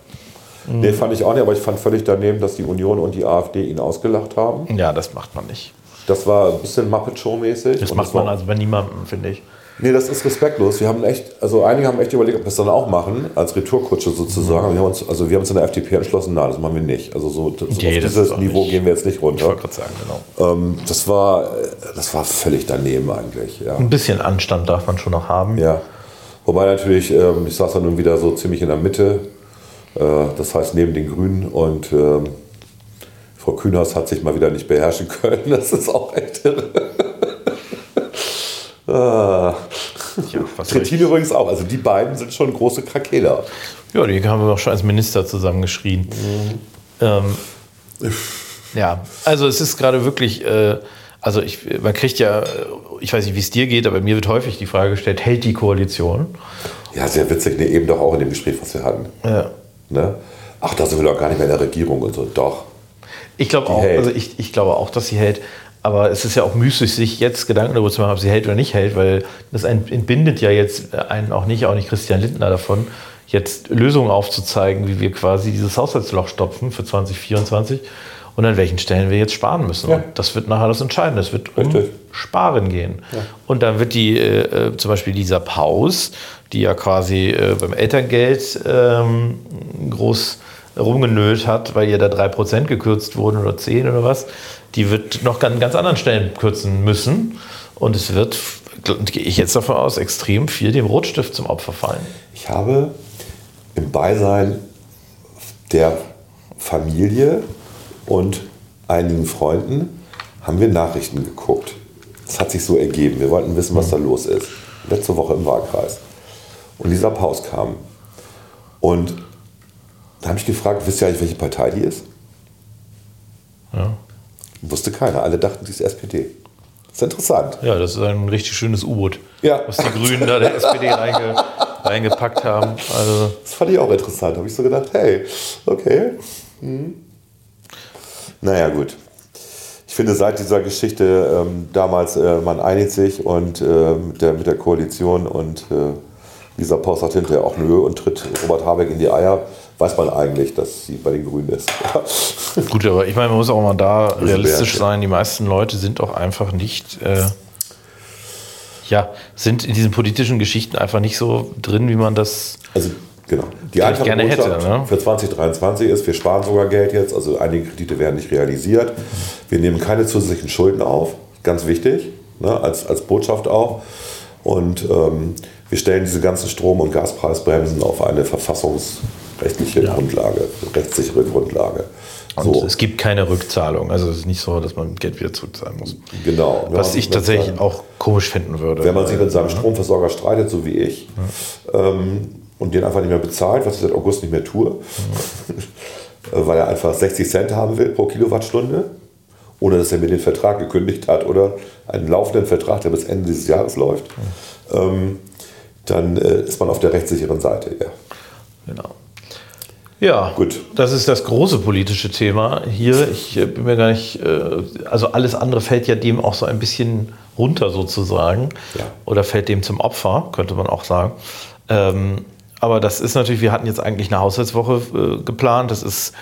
A: Nee, fand ich auch nicht, aber ich fand völlig daneben, dass die Union und die AfD ihn ausgelacht haben.
B: Ja, das macht man nicht.
A: Das war ein bisschen Muppet Show-mäßig.
B: Das
A: Und
B: macht
A: war-
B: man also bei niemandem, finde ich.
A: Nee, das ist respektlos. Wir haben echt, also einige haben echt überlegt, ob wir es dann auch machen, als Retourkutsche sozusagen. Aber Wir haben uns, also wir haben uns in der FDP entschlossen, nein, das machen wir nicht. Also so, das,
B: Nee,
A: auf dieses Niveau
B: nicht-
A: gehen wir jetzt nicht
B: Ich
A: runter.
B: wollte gerade sagen, genau.
A: Ähm, das war, das war völlig daneben eigentlich. Ja.
B: Ein bisschen Anstand darf man schon noch haben.
A: Ja. Wobei natürlich, ähm, ich saß dann nun wieder so ziemlich in der Mitte, äh, das heißt neben den Grünen und ähm, Frau Kühners hat sich mal wieder nicht beherrschen [LAUGHS] können. Das ist auch echt irre. [LAUGHS] ah.
B: Ja,
A: Trittin übrigens auch. Also die beiden sind schon große Krakeler.
B: Ja, die haben wir auch schon als Minister zusammengeschrien. Ähm, ja, also es ist gerade wirklich, äh, also ich, man kriegt ja, äh, ich weiß nicht, wie es dir geht, aber mir wird häufig die Frage gestellt, hält die Koalition?
A: Ja, sehr witzig. Ne, eben doch auch in dem Gespräch, was wir hatten.
B: Ja.
A: Ne? Ach, da sind wir doch gar nicht mehr in der Regierung und so. Doch.
B: Ich glaube auch,
A: hält.
B: also ich, ich glaube auch, dass sie hält. Aber es ist ja auch müßig, sich jetzt Gedanken darüber zu machen, ob sie hält oder nicht hält, weil das entbindet ja jetzt einen auch nicht, auch nicht Christian Lindner davon, jetzt Lösungen aufzuzeigen, wie wir quasi dieses Haushaltsloch stopfen für 2024 und an welchen Stellen wir jetzt sparen müssen.
A: Ja.
B: Und das wird nachher das Entscheidende. Es wird um
A: Richtig.
B: Sparen gehen. Und dann wird die, äh, äh, zum Beispiel dieser Paus, die ja quasi äh, beim Elterngeld ähm, groß rumgenölt hat, weil ihr da 3% gekürzt wurden oder 10 oder was, die wird noch an ganz anderen Stellen kürzen müssen. Und es wird, gehe ich jetzt davon aus, extrem viel dem Rotstift zum Opfer fallen.
A: Ich habe im Beisein der Familie und einigen Freunden haben wir Nachrichten geguckt. Das hat sich so ergeben. Wir wollten wissen, was da los ist. Letzte Woche im Wahlkreis. Und dieser Paus kam. Und da habe ich gefragt, wisst ihr eigentlich, welche Partei die ist?
B: Ja.
A: Wusste keiner. Alle dachten, sie ist SPD. Das ist interessant.
B: Ja, das ist ein richtig schönes U-Boot,
A: Ja.
B: was die Grünen da der SPD [LAUGHS] reinge, reingepackt haben. Also,
A: Das fand ich auch interessant. Habe ich so gedacht, hey, okay. Hm. Naja, gut. Ich finde, seit dieser Geschichte ähm, damals, äh, man einigt sich und äh, mit, der, mit der Koalition und äh, dieser Post sagt hinterher auch nö und tritt Robert Habeck in die Eier, weiß man eigentlich, dass sie bei den Grünen ist.
B: Gut, aber ich meine, man muss auch mal da realistisch sein. Die meisten Leute sind auch einfach nicht, äh, ja, sind in diesen politischen Geschichten einfach nicht so drin, wie man das.
A: Also genau. Die einfache
B: gerne hätte,
A: Botschaft
B: ne?
A: für 2023 ist, wir sparen sogar Geld jetzt, also einige Kredite werden nicht realisiert. Wir nehmen keine zusätzlichen Schulden auf, ganz wichtig, ne, als, als Botschaft auch. Und ähm, wir stellen diese ganzen Strom- und Gaspreisbremsen auf eine verfassungsrechtliche Grundlage, rechtssichere Grundlage.
B: Und
A: So,
B: es gibt keine Rückzahlung. Also es ist nicht so, dass man Geld wieder zurückzahlen muss.
A: genau.
B: Was ich tatsächlich
A: seinem-
B: auch komisch finden würde.
A: Wenn man sich mit seinem Stromversorger streitet, so wie ich, ähm, und den einfach nicht mehr bezahlt, was ich seit August nicht mehr tue, [LAUGHS] weil er einfach 60 Cent haben will pro Kilowattstunde, ohne dass er mir den Vertrag gekündigt hat oder einen laufenden Vertrag, der bis Ende dieses Jahres läuft, ähm, dann äh, ist man auf der rechtssicheren Seite. Ja.
B: Genau. Ja,
A: Gut.
B: Das ist das große politische Thema hier. Ich äh, bin mir gar nicht, äh, also alles andere fällt ja dem auch so ein bisschen runter sozusagen.
A: Ja.
B: Oder fällt dem zum Opfer, könnte man auch sagen. Ähm, aber das ist natürlich, wir hatten jetzt eigentlich eine Haushaltswoche äh, geplant. Das ist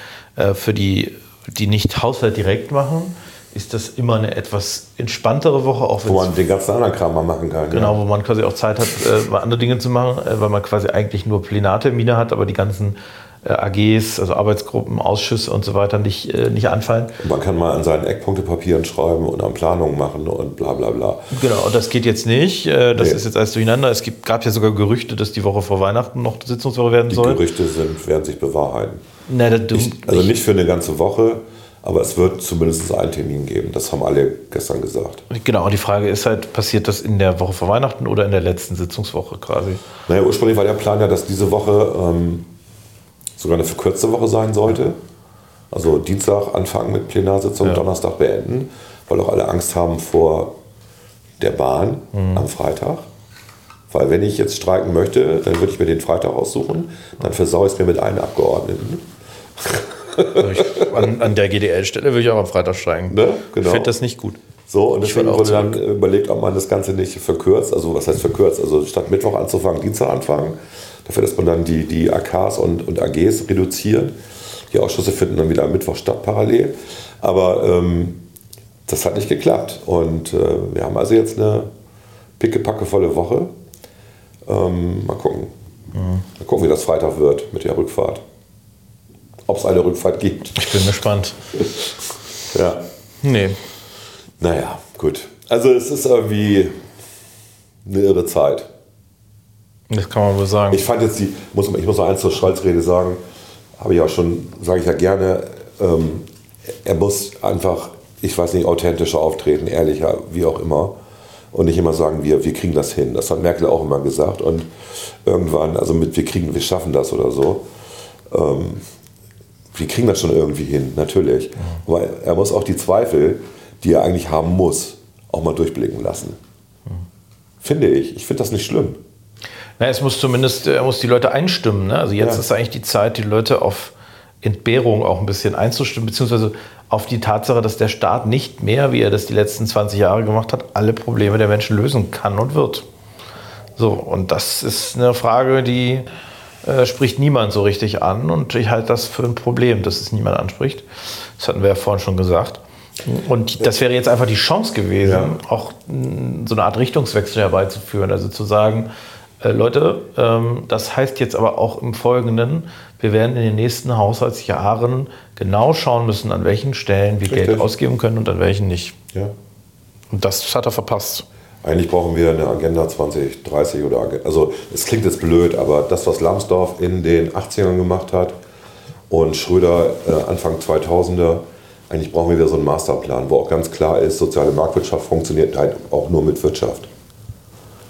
B: für die, die nicht Haushalt direkt machen, ist das immer eine etwas entspanntere Woche, auch wenn
A: Wo man den ganzen anderen Kram mal machen kann.
B: Genau,
A: Ja.
B: wo man quasi auch Zeit hat, äh, mal andere Dinge zu machen, äh, weil man quasi eigentlich nur Plenartermine hat, aber die ganzen äh, AGs, also Arbeitsgruppen, Ausschüsse und so weiter nicht, äh, nicht anfallen.
A: Und Man kann mal an seinen Eckpunktepapieren schreiben und an Planungen machen und bla bla bla.
B: Genau, und das geht jetzt nicht. Äh, das
A: Nee.
B: ist jetzt alles durcheinander. Es gibt, gab ja sogar Gerüchte, dass die Woche vor Weihnachten noch Sitzungswoche werden
A: Die
B: soll.
A: Gerüchte sind, werden sich bewahrheiten.
B: Na, das, du,
A: Also nicht für eine ganze Woche, aber es wird zumindest einen Termin geben. Das haben alle gestern gesagt.
B: Genau, und die Frage ist halt, passiert das in der Woche vor Weihnachten oder in der letzten Sitzungswoche quasi?
A: Naja, ursprünglich war der Plan ja, dass diese Woche ähm, sogar eine verkürzte Woche sein sollte. Also Dienstag anfangen mit Plenarsitzung,
B: Ja.
A: Donnerstag beenden, weil auch alle Angst haben vor der Bahn
B: Mhm.
A: am Freitag. Weil wenn ich jetzt streiken möchte, dann würde ich mir den Freitag aussuchen, dann versaue ich es mir mit einem Abgeordneten. [LAUGHS]
B: Ich, an, an der GDL-Stelle würde ich auch am Freitag streiken.
A: Ne? Genau.
B: Ich finde das nicht gut.
A: So, und deswegen
B: auch
A: wurde dann überlegt, ob man das Ganze nicht verkürzt. Also, was heißt verkürzt? Also, statt Mittwoch anzufangen, Dienstag anfangen. Dafür, dass man dann die, die AKs und, und AGs reduziert. Die Ausschüsse finden dann wieder am Mittwoch statt, parallel. Aber ähm, das hat nicht geklappt. Und äh, wir haben also jetzt eine pickepackevolle Woche. Ähm, mal gucken. Mal gucken, wie das Freitag wird mit der Rückfahrt. Ob es eine Rückfahrt gibt.
B: Ich bin gespannt.
A: Ja.
B: Nee.
A: Naja, gut. Also es ist irgendwie eine irre Zeit.
B: Das kann man wohl sagen.
A: Ich fand jetzt die, muss, ich muss noch eins zur Scholz-Rede sagen, habe ich auch schon, sage ich ja gerne, ähm, er muss einfach, ich weiß nicht, authentischer auftreten, ehrlicher, wie auch immer. und nicht immer sagen, wir, wir kriegen das hin. Das hat Merkel auch immer gesagt. Und irgendwann, also mit wir kriegen, wir schaffen das oder so. Ähm, wir kriegen das schon irgendwie hin, natürlich. Mhm. Aber er muss auch die Zweifel, die er eigentlich haben muss, auch mal durchblicken lassen. Mhm. Finde ich. Ich finde das nicht schlimm.
B: Na, es muss zumindest, er muss die Leute einstimmen. Ne? Also jetzt ja. ist eigentlich die Zeit, die Leute auf Entbehrung auch ein bisschen einzustimmen, beziehungsweise auf die Tatsache, dass der Staat nicht mehr, wie er das die letzten 20 Jahre gemacht hat, alle Probleme der Menschen lösen kann und wird. So, und das ist eine Frage, die äh, spricht niemand so richtig an und ich halte das für ein Problem, dass es niemand anspricht. Das hatten wir ja vorhin schon gesagt. Und das wäre jetzt einfach die Chance gewesen, ja. auch so eine Art Richtungswechsel herbeizuführen. Also zu sagen, äh, Leute, ähm, das heißt jetzt aber auch im Folgenden, wir werden in den nächsten Haushaltsjahren genau schauen müssen, an welchen Stellen wir Richtig. Geld ausgeben können und an welchen nicht. Ja. Und das hat er verpasst.
A: Eigentlich brauchen wir eine Agenda 2030 oder also es klingt jetzt blöd, aber das, was Lambsdorff in den 80ern gemacht hat und Schröder äh, Anfang 2000er, eigentlich brauchen wir wieder so einen Masterplan, wo auch ganz klar ist, soziale Marktwirtschaft funktioniert halt auch nur mit Wirtschaft.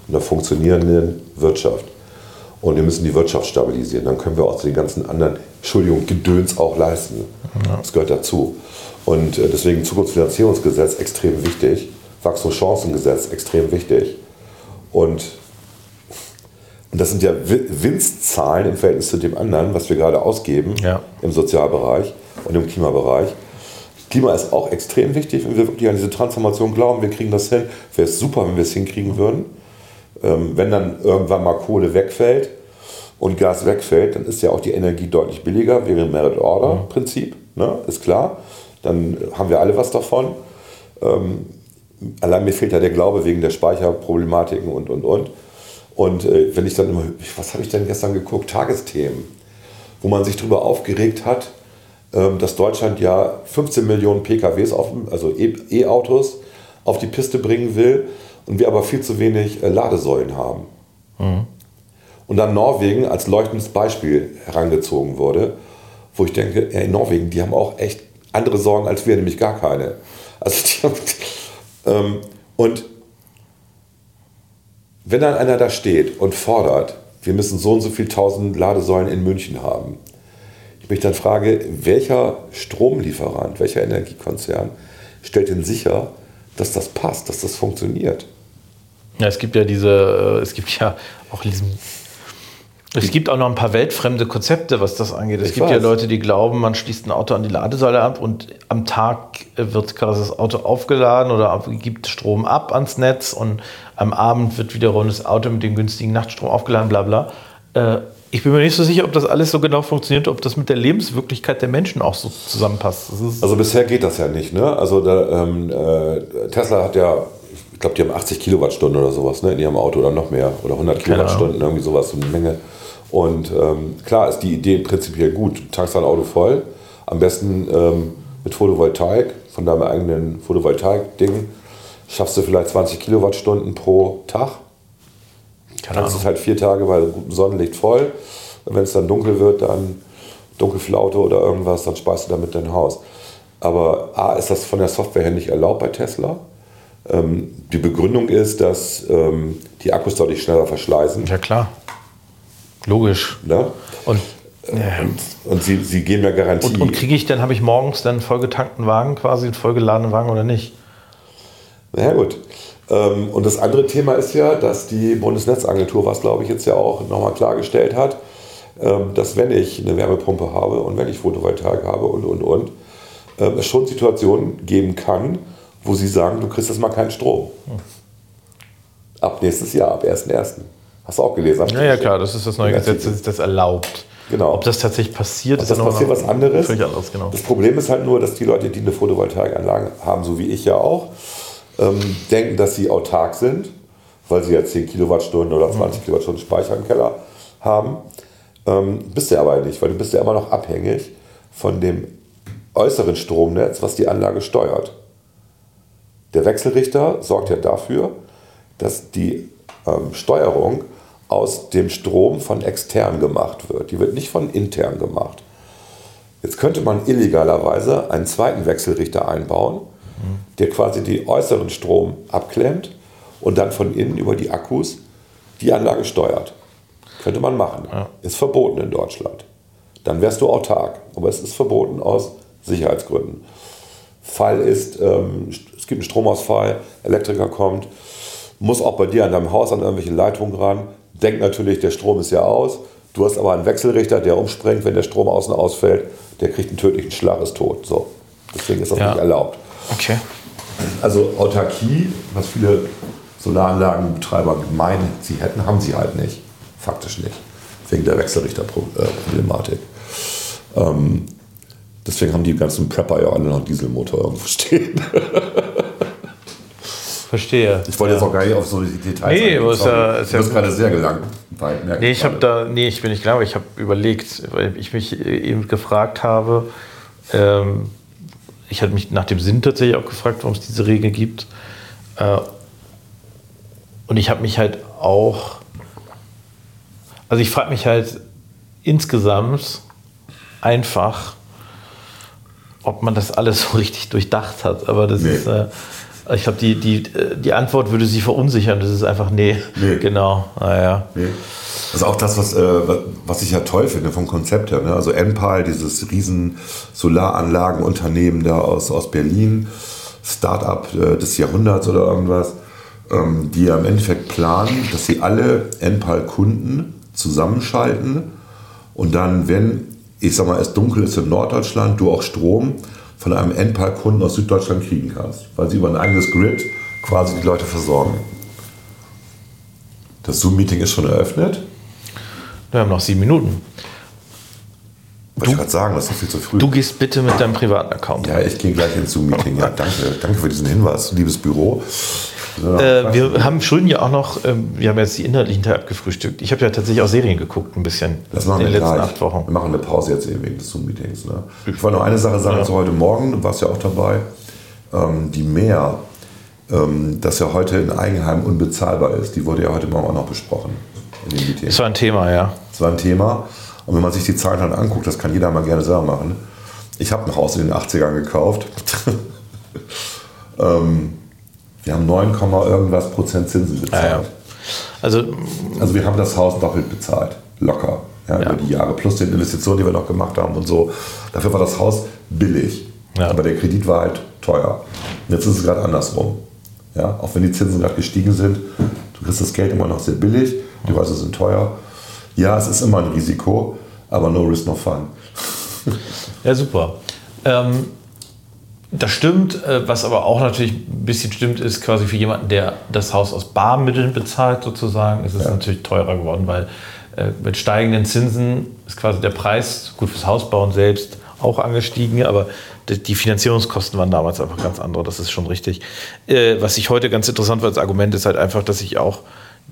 A: Einer funktionierenden Wirtschaft. Und wir müssen die Wirtschaft stabilisieren. Dann können wir auch den ganzen anderen, Entschuldigung, Gedöns auch leisten. Das gehört dazu. Und äh, deswegen Zukunftsfinanzierungsgesetz extrem wichtig. Wachstumschancengesetz extrem wichtig. Und, und das sind ja Winstzahlen im Verhältnis zu dem anderen, was wir gerade ausgeben ja. im Sozialbereich und im Klimabereich. Klima ist auch extrem wichtig, wenn wir wirklich an diese Transformation glauben, wir kriegen das hin. Wäre es super, wenn wir es hinkriegen würden. Ähm, wenn dann irgendwann mal Kohle wegfällt und Gas wegfällt, dann ist ja auch die Energie deutlich billiger, wäre ein Merit-Order-Prinzip, ne? ist klar. Dann haben wir alle was davon. Ähm, allein mir fehlt ja der Glaube wegen der Speicherproblematiken und, und, und. Und äh, wenn ich dann immer, was habe ich denn gestern geguckt? Tagesthemen, wo man sich darüber aufgeregt hat, ähm, dass Deutschland ja 15 Millionen PKWs, auf, also e-, E-Autos, auf die Piste bringen will und wir aber viel zu wenig äh, Ladesäulen haben. Mhm. Und dann Norwegen als leuchtendes Beispiel herangezogen wurde, wo ich denke, ja, in Norwegen, die haben auch echt andere Sorgen als wir, nämlich gar keine. Also die haben, und wenn dann einer da steht und fordert, wir müssen so und so viel tausend Ladesäulen in München haben, ich mich dann frage, welcher Stromlieferant, welcher Energiekonzern stellt denn sicher, dass das passt, dass das funktioniert?
B: Ja, es gibt ja diese, äh, es gibt ja auch diesen es gibt auch noch ein paar weltfremde Konzepte, was das angeht. Es ich gibt weiß. ja Leute, die glauben, man schließt ein Auto an die Ladesäule ab und am Tag wird quasi das Auto aufgeladen oder gibt Strom ab ans Netz und am Abend wird wiederum das Auto mit dem günstigen Nachtstrom aufgeladen, bla bla. Äh, ich bin mir nicht so sicher, ob das alles so genau funktioniert, ob das mit der Lebenswirklichkeit der Menschen auch so zusammenpasst.
A: Also bisher geht das ja nicht. Ne? Also da, ähm, äh, Tesla hat ja ich glaube, die haben 80 Kilowattstunden oder sowas ne, in ihrem Auto oder noch mehr oder 100 Kilowattstunden, irgendwie sowas, so eine Menge. Und ähm, klar ist die Idee prinzipiell gut. Du tankst dein Auto voll, am besten ähm, mit Photovoltaik, von deinem eigenen Photovoltaik-Ding, schaffst du vielleicht 20 Kilowattstunden pro Tag. Keine tankst es halt vier Tage bei gutem Sonnenlicht voll. Und wenn es dann dunkel wird, dann Dunkelflaute oder irgendwas, dann speist du damit dein Haus. Aber A, ist das von der Software her nicht erlaubt bei Tesla. Ähm, die Begründung ist, dass ähm, die Akkus deutlich schneller verschleißen.
B: Ja, klar. Logisch.
A: Ne? Und, ja. und, und, sie, sie geben ja Garantie.
B: Und, und kriege ich dann, habe ich morgens dann einen vollgetankten Wagen quasi, einen vollgeladenen Wagen oder nicht?
A: Na ja, gut. Ähm, und das andere Thema ist ja, dass die Bundesnetzagentur, was glaube ich jetzt ja auch nochmal klargestellt hat, ähm, dass wenn ich eine Wärmepumpe habe und wenn ich Photovoltaik habe und, und, und, ähm, es schon Situationen geben kann, wo sie sagen, du kriegst jetzt mal keinen Strom. Hm. Ab nächstes Jahr, ab 1.1. Hast du auch gelesen?
B: Ja, ja, klar, das ist das neue Gesetz, das das erlaubt.
A: Genau.
B: Ob das tatsächlich passiert,
A: Ob ist das passiert was anderes.
B: Völlig anderes genau.
A: Das Problem ist halt nur, dass die Leute, die eine Photovoltaikanlage haben, so wie ich ja auch, ähm, denken, dass sie autark sind, weil sie ja 10 Kilowattstunden oder 20 mhm. Kilowattstunden Speicher im Keller haben. Ähm, bist du aber nicht, weil du bist ja immer noch abhängig von dem äußeren Stromnetz, was die Anlage steuert. Der Wechselrichter sorgt ja dafür, dass die ähm, Steuerung aus dem Strom von extern gemacht wird. Die wird nicht von intern gemacht. Jetzt könnte man illegalerweise einen zweiten Wechselrichter einbauen, der quasi die äußeren Strom abklemmt und dann von innen über die Akkus die Anlage steuert. Könnte man machen. Ist verboten in Deutschland. Dann wärst du autark. Aber es ist verboten aus Sicherheitsgründen. Fall ist, ähm, es gibt einen Stromausfall, Elektriker kommt, muss auch bei dir an deinem Haus an irgendwelche Leitungen ran, denkt natürlich, der Strom ist ja aus. Du hast aber einen Wechselrichter, der umspringt, wenn der Strom außen ausfällt, der kriegt einen tödlichen Schlag, ist tot. So. Deswegen ist das
B: Ja.
A: nicht erlaubt.
B: Okay.
A: Also Autarkie, was viele Solaranlagenbetreiber meinen, sie hätten, haben sie halt nicht. Faktisch nicht. Wegen der Wechselrichterproblematik. Ähm, deswegen haben die ganzen Prepper ja alle noch Dieselmotor irgendwo [LAUGHS] stehen.
B: Verstehe.
A: Ich wollte jetzt auch gar nicht auf so die Details
B: Nee,
A: eingehen,
B: aber ist ja- ist
A: Du
B: ja
A: gerade sehr gelangt.
B: Nee, ich habe da, nee, ich bin nicht klar, aber ich habe überlegt, weil ich mich äh, eben gefragt habe, ähm, ich hatte mich nach dem Sinn tatsächlich auch gefragt, warum es diese Regel gibt. Äh, und ich habe mich halt auch, also ich frage mich halt insgesamt einfach, ob man das alles [LAUGHS] so richtig durchdacht hat. Aber das
A: Nee.
B: ist, äh, ich glaube, die, die, die Antwort würde sie verunsichern. Das ist einfach, nee,
A: Nee.
B: genau, naja.
A: Nee. Das ist auch das, was, äh, was- was ich ja toll finde vom Konzept her. Ne? Also Enpal, dieses riesen Solaranlagenunternehmen da aus, aus Berlin, Start-up äh, des Jahrhunderts oder irgendwas, ähm, die ja im Endeffekt planen, dass sie alle Enpal-Kunden zusammenschalten und dann, wenn, ich sag mal, es dunkel ist in Norddeutschland, du auch Strom von einem Enpal-Kunden aus Süddeutschland kriegen kannst, weil sie über ein eigenes Grid quasi die Leute versorgen. Das Zoom-Meeting ist schon eröffnet.
B: Wir haben noch sieben Minuten.
A: Wollte ich gerade sagen, das ist viel zu früh.
B: Du gehst bitte mit deinem privaten Account.
A: ja, ich gehe gleich ins Zoom-Meeting. [LAUGHS] Ja, danke. Danke für diesen Hinweis, liebes Büro.
B: Äh, wir haben Schulden ja auch noch, ähm, wir haben jetzt die inhaltlichen Teil abgefrühstückt. Ich habe ja tatsächlich auch Serien geguckt, ein bisschen.
A: Das machen
B: in
A: wir
B: den letzten
A: gleich.
B: acht Wochen.
A: Wir machen eine Pause jetzt eben wegen des Zoom-Meetings. Ne? Ich wollte noch eine Sache sagen zu heute Morgen, du warst ja auch dabei. Ähm, die Mehr, ähm, das ja heute in Eigenheim unbezahlbar ist, die wurde ja heute Morgen auch noch besprochen in dem Meeting.
B: Das war ein Thema, ja.
A: Das war ein Thema. Und wenn man sich die Zahlen dann anguckt, das kann jeder mal gerne selber machen. Ich habe ein Haus in den 80ern gekauft. [LAUGHS] ähm, wir haben 9, irgendwas Prozent Zinsen bezahlt.
B: Ja, ja. Also,
A: Also wir haben das Haus doppelt bezahlt. Locker. Ja. Über die Jahre. Plus den Investitionen, die wir noch gemacht haben und so. Dafür war das Haus billig. Aber der Kredit war halt teuer. Und jetzt ist es gerade andersrum. Ja, auch wenn die Zinsen gerade gestiegen sind, du kriegst das Geld immer noch sehr billig, die Häuser sind teuer. Ja, es ist immer ein Risiko, aber no risk, no fun.
B: ja, super. Ähm, das stimmt, äh, was aber auch natürlich ein bisschen stimmt, ist quasi für jemanden, der das Haus aus Barmitteln bezahlt, sozusagen, ist es
A: Ja.
B: natürlich teurer geworden, weil äh, mit steigenden Zinsen ist quasi der Preis, gut fürs Hausbauen selbst, auch angestiegen, aber die- Finanzierungskosten waren damals einfach ganz andere, das ist schon richtig. Äh, was ich heute ganz interessant war als Argument, ist halt einfach, dass sich auch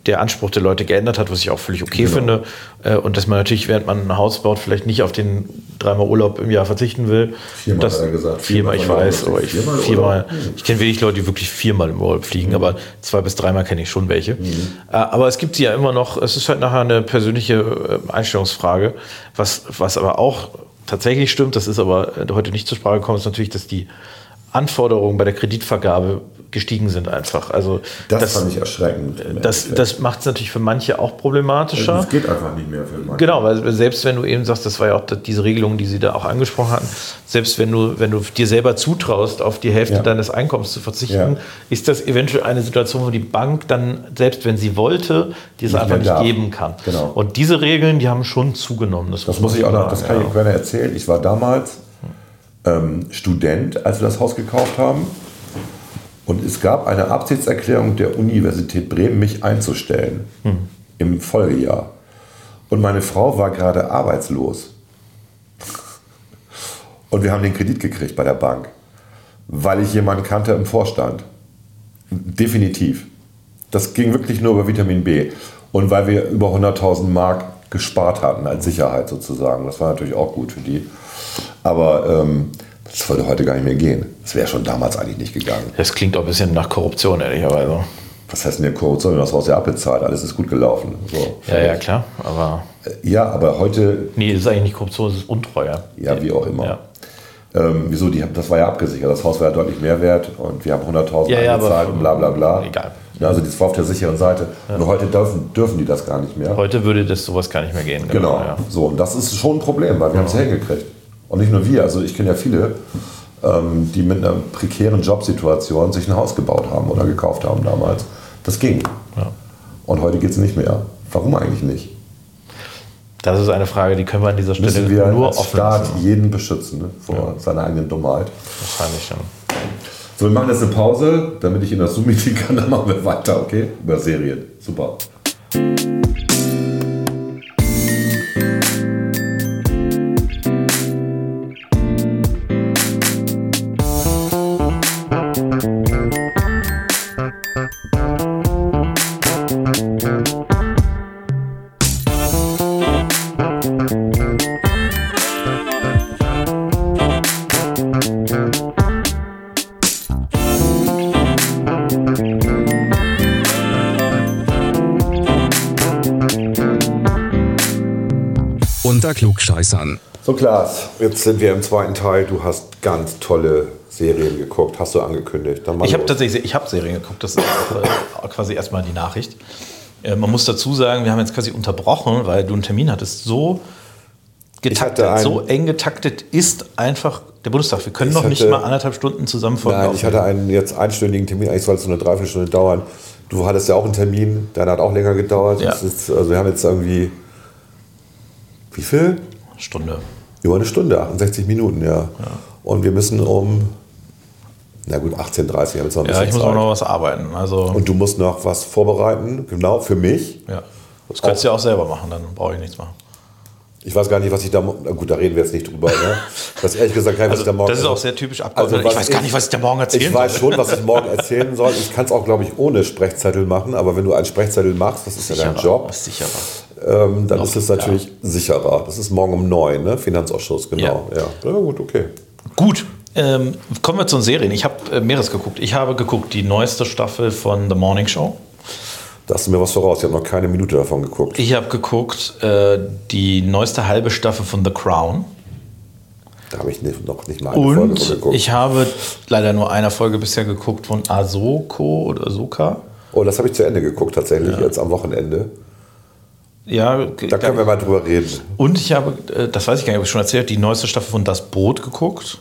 B: der Anspruch der Leute geändert hat, was ich auch völlig okay
A: Genau.
B: finde. Äh, Und dass man natürlich, während man ein Haus baut, vielleicht nicht auf den dreimal Urlaub im Jahr verzichten will.
A: Viermal
B: das,
A: hat er gesagt.
B: Viermal, ich
A: Viermal
B: weiß,
A: Urlaub.
B: aber ich
A: Viermal
B: viermal.
A: Hm.
B: Ich kenne wenig Leute, die wirklich viermal im Urlaub fliegen, aber zwei bis dreimal kenne ich schon welche.
A: Mhm.
B: Äh, Aber es gibt sie ja immer noch, es ist halt nachher eine persönliche äh, Einstellungsfrage. Was, was aber auch tatsächlich stimmt, das ist aber heute nicht zur Sprache gekommen, ist natürlich, dass die Anforderungen bei der Kreditvergabe gestiegen sind einfach. Also
A: Das, fand ich erschreckend.
B: das, das macht es natürlich für manche auch problematischer.
A: das geht einfach nicht mehr für manche.
B: Genau, weil selbst wenn du eben sagst, das war ja auch diese Regelung, die Sie da auch angesprochen hatten, selbst wenn du, wenn du dir selber zutraust, auf die Hälfte
A: Ja.
B: deines Einkommens zu verzichten,
A: Ja.
B: ist das eventuell eine Situation, wo die Bank dann, selbst wenn sie wollte, dir es einfach nicht geben kann.
A: Genau.
B: Und diese Regeln, die haben schon zugenommen.
A: Das muss ich auch noch, das kann
B: ja.
A: ich gerne erzählen. Ich war damals ähm, Student, als wir das Haus gekauft haben. Und es gab eine Absichtserklärung der Universität Bremen, mich einzustellen im Folgejahr. Und meine Frau war gerade arbeitslos. Und wir haben den Kredit gekriegt bei der Bank, weil ich jemanden kannte im Vorstand. Definitiv. Das ging wirklich nur über Vitamin B. Und weil wir über 100.000 Mark gespart hatten als Sicherheit sozusagen. Das war natürlich auch gut für die. Aber ähm, das würde heute gar nicht mehr gehen. Das wäre schon damals eigentlich nicht gegangen.
B: Das klingt auch ein bisschen nach Korruption, ehrlicherweise.
A: Was heißt denn der Korruption? Haben das Haus ja abbezahlt. Alles ist gut gelaufen. So,
B: Ja, ja, klar. Aber
A: ja, aber heute,
B: nee, das ist eigentlich nicht Korruption, das ist Untreue.
A: ja, wie auch immer.
B: Ja.
A: Ähm, wieso? Die, das war ja abgesichert. Das Haus war ja deutlich mehr wert und wir haben 100.000
B: Ja, ja,
A: eingezahlt und bla bla bla.
B: Egal.
A: Ja, also das war auf der sicheren Seite. Und heute dürfen, dürfen die das gar nicht mehr.
B: Heute würde das sowas gar nicht mehr gehen.
A: Genau.
B: Ja.
A: So, und das ist schon ein Problem, weil wir haben es ja hingekriegt. Und nicht nur wir, also ich kenne ja viele, ähm, die mit einer prekären Jobsituation sich ein Haus gebaut haben oder gekauft haben damals. Das ging.
B: Ja.
A: Und heute geht es nicht mehr. Warum eigentlich nicht?
B: Das ist eine Frage, die können wir an dieser Stelle
A: Müssen wir
B: nur
A: als
B: offen
A: Staat
B: lassen.
A: jeden beschützen ne, vor seiner eigenen Dummheit.
B: Wahrscheinlich schon.
A: So, wir machen jetzt eine Pause, damit ich in das Zoom-Meeting kann, dann machen wir weiter, okay? Über Serien. Super.
C: Klugscheißern.
A: So, Klaas, jetzt sind wir im zweiten Teil. Du hast ganz tolle Serien geguckt, hast du angekündigt.
B: Ich habe tatsächlich, ich habe Serien geguckt, das ist auch, quasi erstmal die Nachricht. Äh, man muss dazu sagen, wir haben jetzt quasi unterbrochen, weil du einen Termin hattest. So getaktet, so eng getaktet ist einfach der Bundestag. Wir können noch nicht
A: hatte-
B: mal anderthalb Stunden zusammen folgen.
A: Nein, ich hatte einen jetzt einstündigen Termin, eigentlich soll es so eine Dreiviertelstunde dauern. Du hattest ja auch einen Termin, deiner hat auch länger gedauert.
B: Ja.
A: Ist, also wir haben jetzt irgendwie, wie viel?
B: Stunde.
A: Über eine Stunde, 68 Minuten, ja. Und wir müssen um, na gut, 18.30 Uhr haben jetzt noch ein
B: Ja, ich muss
A: Zeit.
B: auch noch was arbeiten. Also,
A: Und du musst noch was vorbereiten, genau, für mich.
B: ja. Das könntest du ja auch selber machen, dann brauche ich nichts machen.
A: Ich weiß gar nicht, was ich da, na gut, da reden wir jetzt nicht drüber. Ne? [LAUGHS] Das ist ehrlich gesagt gar nicht, was ich da morgen
B: Also, das ist auch sehr typisch Abgeordneter.
A: was
B: ich weiß gar nicht, was ich da morgen erzählen
A: Ich weiß
B: soll.
A: schon, was ich morgen [LAUGHS] erzählen soll. Ich kann es auch, glaube ich, ohne Sprechzettel machen. Aber wenn du einen Sprechzettel machst, das ist ja dein
B: Sicherer,
A: Job,
B: ist sicherer.
A: Ähm, dann
B: Noch,
A: ist es natürlich sicherer. Das ist morgen um neun, ne? Finanzausschuss, genau. Ja. Ja. gut, okay.
B: Gut, ähm, kommen wir zu den Serien. Ich habe äh, mehres geguckt. Ich habe geguckt die neueste Staffel von The Morning Show.
A: Da hast du mir was voraus. Ich habe noch keine Minute davon geguckt.
B: Ich habe geguckt äh, die neueste halbe Staffel von The Crown.
A: Da habe ich nicht, noch nicht mal eine Folge von
B: Und
A: geguckt.
B: ich habe leider nur eine Folge bisher geguckt von Ahsoka oder Ahsoka.
A: oh, das habe ich zu Ende geguckt, tatsächlich, jetzt am Wochenende.
B: Ja,
A: Da können wir mal drüber reden.
B: und ich habe, äh, das weiß ich gar nicht, ob ich schon erzählt, die neueste Staffel von Das Boot geguckt.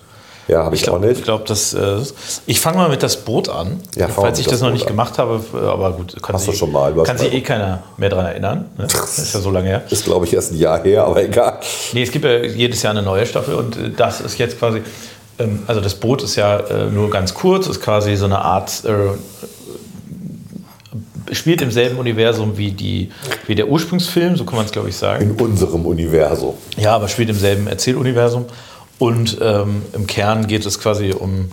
A: Ja, habe ich,
B: Ich
A: auch
B: glaube,
A: nicht.
B: ich, glaub, das, äh, ich fange mal mit das Boot an,
A: Ja,
B: falls ich das
A: das
B: noch nicht
A: an.
B: gemacht habe, aber gut, kann,
A: Hast du
B: sich,
A: schon mal,
B: kann sich eh keiner mehr daran erinnern. Ne? Das ist ja so lange her.
A: Ist, glaube ich, erst ein Jahr her, aber egal.
B: Nee, es gibt ja jedes Jahr eine neue Staffel und äh, das ist jetzt quasi, ähm, also das Boot ist ja äh, nur ganz kurz, ist quasi so eine Art, äh, spielt im selben Universum wie, die, wie der Ursprungsfilm, so kann man es glaube ich sagen.
A: In unserem Universum.
B: Ja, aber spielt im selben Erzähluniversum. Und ähm, im Kern geht es quasi um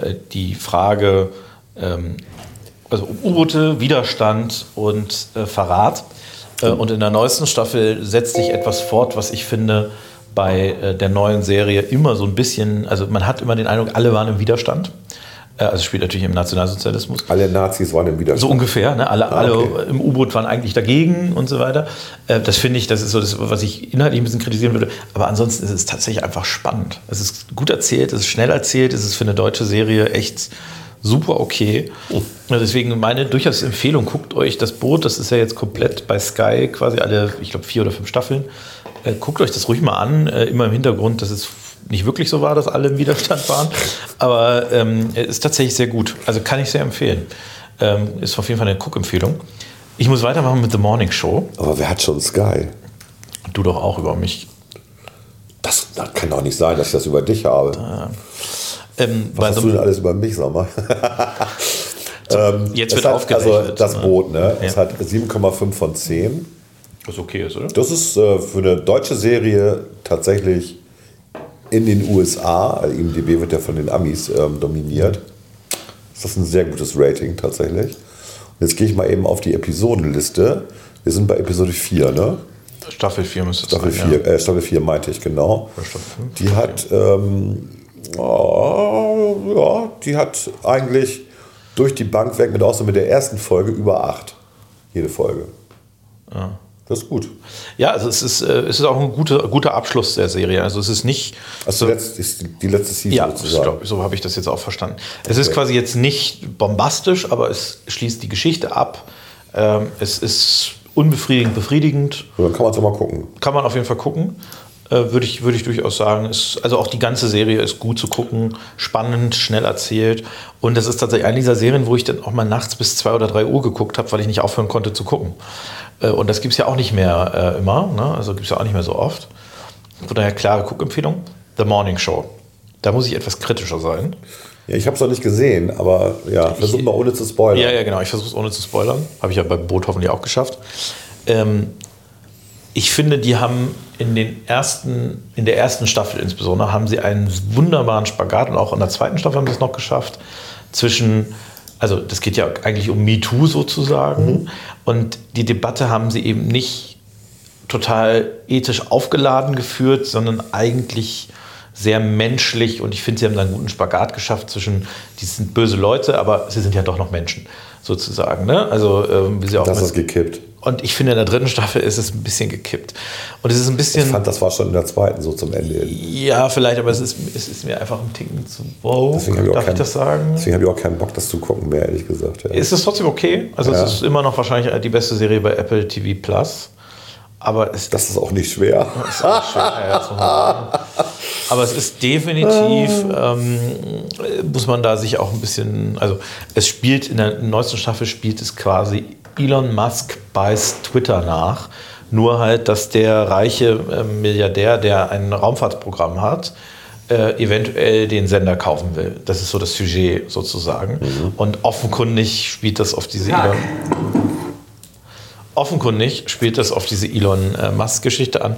B: äh, die Frage, ähm, also um U-Boote, Widerstand und äh, Verrat. Äh, und in der neuesten Staffel setzt sich etwas fort, was ich finde bei äh, der neuen Serie immer so ein bisschen, also man hat immer den Eindruck, alle waren im Widerstand. Äh, also spielt natürlich im Nationalsozialismus.
A: Alle Nazis waren im Widerstand.
B: So ungefähr, ne? alle,
A: Ah, okay.
B: alle im U-Boot waren eigentlich dagegen und so weiter. Äh, Das finde ich, das ist so das, was ich inhaltlich ein bisschen kritisieren würde. Aber ansonsten ist es tatsächlich einfach spannend. Es ist gut erzählt, es ist schnell erzählt, es ist für eine deutsche Serie echt super okay. Ja, Deswegen meine durchaus Empfehlung, guckt euch das Boot, das ist ja jetzt komplett bei Sky, quasi alle, ich glaube, vier oder fünf Staffeln. Äh, Guckt euch das ruhig mal an, immer im Hintergrund, dass es nicht wirklich so war, dass alle im Widerstand waren. Aber ähm, es ist tatsächlich sehr gut. Also kann ich sehr empfehlen. Ähm, ist auf jeden Fall eine Guckempfehlung. Ich muss weitermachen mit The Morning Show.
A: Aber wer hat schon Sky?
B: Du doch auch über mich.
A: Das, das kann doch nicht sein, dass ich das über dich habe.
B: Ähm,
A: Was hast
B: The-
A: du denn alles über mich, sag mal? [LAUGHS]
B: jetzt
A: Es
B: wird
A: hat,
B: aufgerechnet.
A: Also das
B: ne?
A: Boot, ne? Es
B: Ja.
A: hat 7,5 von 10.
B: Was okay ist, oder?
A: Das ist äh, für eine deutsche Serie tatsächlich in den USA, also IMDb wird ja von den Amis ähm, dominiert. Ist das ein sehr gutes Rating tatsächlich. Und jetzt gehe ich mal eben auf die Episodenliste. Wir sind bei Episode 4, ne?
B: Staffel 4 müsste es
A: Staffel
B: sein.
A: 4, äh, Staffel 4 meinte ich, genau. Die hat, ähm, oh, ja, die hat eigentlich durch die Bank weg, mit außer mit der ersten Folge, über 8. Jede Folge. Das ist gut.
B: Ja, also es ist, äh, es ist auch ein guter, guter Abschluss der Serie. Also es ist nicht.
A: Also die letzte, ist die letzte Season
B: Ja,
A: sozusagen.
B: glaub, so habe ich das jetzt auch verstanden. Es ist quasi jetzt nicht bombastisch, aber es schließt die Geschichte ab. Ähm, es ist unbefriedigend, befriedigend.
A: So, dann kann man es mal gucken.
B: Kann man auf jeden Fall gucken. Äh, Würde ich, würde ich durchaus sagen. Ist, also auch die ganze Serie ist gut zu gucken, spannend, schnell erzählt. Und das ist tatsächlich eine dieser Serien, wo ich dann auch mal nachts bis zwei oder drei Uhr geguckt habe, weil ich nicht aufhören konnte zu gucken. Äh, Und das gibt es ja auch nicht mehr äh, immer. Ne? Also gibt es ja auch nicht mehr so oft. Von daher klare Guckempfehlung. The Morning Show. Da muss ich etwas kritischer sein.
A: Ja, ich habe es noch nicht gesehen, aber ja, versuch mal ohne zu spoilern.
B: Ja, ja, genau. Ich versuche es ohne zu spoilern. Habe ich ja bei Boot hoffentlich auch geschafft. Ähm, ich finde, die haben in, den ersten, in der ersten Staffel insbesondere, haben sie einen wunderbaren Spagat und auch in der zweiten Staffel haben sie es noch geschafft, zwischen, also das geht ja eigentlich um MeToo sozusagen, und die Debatte haben sie eben nicht total ethisch aufgeladen geführt, sondern eigentlich sehr menschlich. Und ich finde, sie haben da einen guten Spagat geschafft zwischen, die sind böse Leute, aber sie sind ja doch noch Menschen sozusagen. Ne? Also ähm, wie sie auch
A: Das ist gekippt.
B: und ich finde, in der dritten Staffel ist es ein bisschen gekippt. Und es ist ein
A: Ich
B: bisschen,
A: fand, das war schon in der zweiten so zum Ende
B: ja, vielleicht, aber es ist, es ist mir einfach ein Ticken zu wow.
A: Deswegen habe ich,
B: Darf ich das sagen?
A: deswegen hab ich auch keinen Bock, das zu gucken mehr, ehrlich gesagt. Ja.
B: Ist es trotzdem okay? Also
A: Ja.
B: es ist immer noch wahrscheinlich die beste Serie bei Apple TV Plus. Aber es
A: Das ist auch nicht schwer.
B: ist auch schön, ja, das muss man sagen. Aber es ist definitiv, ähm, muss man da sich auch ein bisschen, also es spielt in der neuesten Staffel spielt es quasi Elon Musk beißt Twitter nach. Nur halt, dass der reiche äh, Milliardär, der ein Raumfahrtprogramm hat, äh, eventuell den Sender kaufen will. Das ist so das Sujet sozusagen. Und offenkundig spielt das auf diese Elon, offenkundig spielt das auf diese Elon äh, Musk-Geschichte an.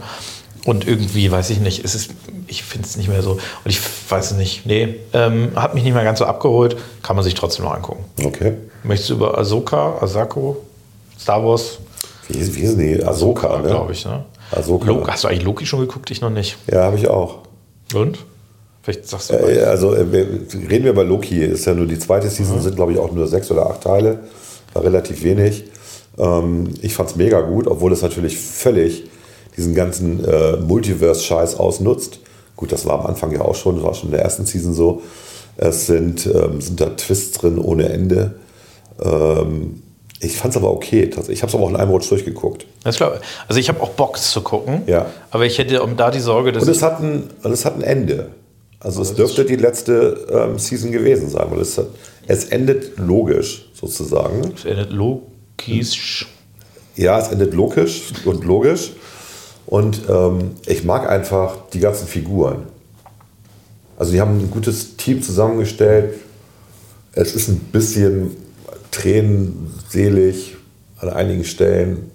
B: Und irgendwie, weiß ich nicht, es ist, ich finde es nicht mehr so. Und ich weiß es nicht, nee, ähm, hat mich nicht mehr ganz so abgeholt, kann man sich trotzdem noch angucken.
A: Okay.
B: Möchtest du über Ahsoka, Asako, Star Wars?
A: Wie, wie ist die? Ahsoka, ne?
B: glaube ich, ne?
A: Ahsoka.
B: Lo hast du eigentlich Loki schon geguckt? Ich noch nicht.
A: Ja, habe ich auch.
B: Und? Vielleicht sagst du
A: Äh, also äh, reden wir über Loki, ist ja nur die zweite Season, sind glaube ich auch nur sechs oder acht Teile, war relativ wenig. Ähm, ich fand es mega gut, obwohl es natürlich völlig diesen ganzen äh, Multiverse-Scheiß ausnutzt. Gut, das war am Anfang ja auch schon, das war schon in der ersten Season so. Es sind, ähm, sind da Twists drin ohne Ende. Ähm, ich fand es aber okay. Ich habe es aber auch in einem Rutsch durchgeguckt.
B: Das klar. Also ich habe auch Bock zu gucken.
A: Ja.
B: Aber ich hätte um da die Sorge, dass
A: Und es hat ein, und es hat ein Ende. Also es dürfte die letzte ähm, Season gewesen sein, weil es, hat, es endet logisch sozusagen.
B: es endet Lokis.
A: Ja, es endet logisch und logisch. Und ähm, ich mag einfach die ganzen Figuren. Also die haben ein gutes Team zusammengestellt. Es ist ein bisschen tränenselig an einigen Stellen.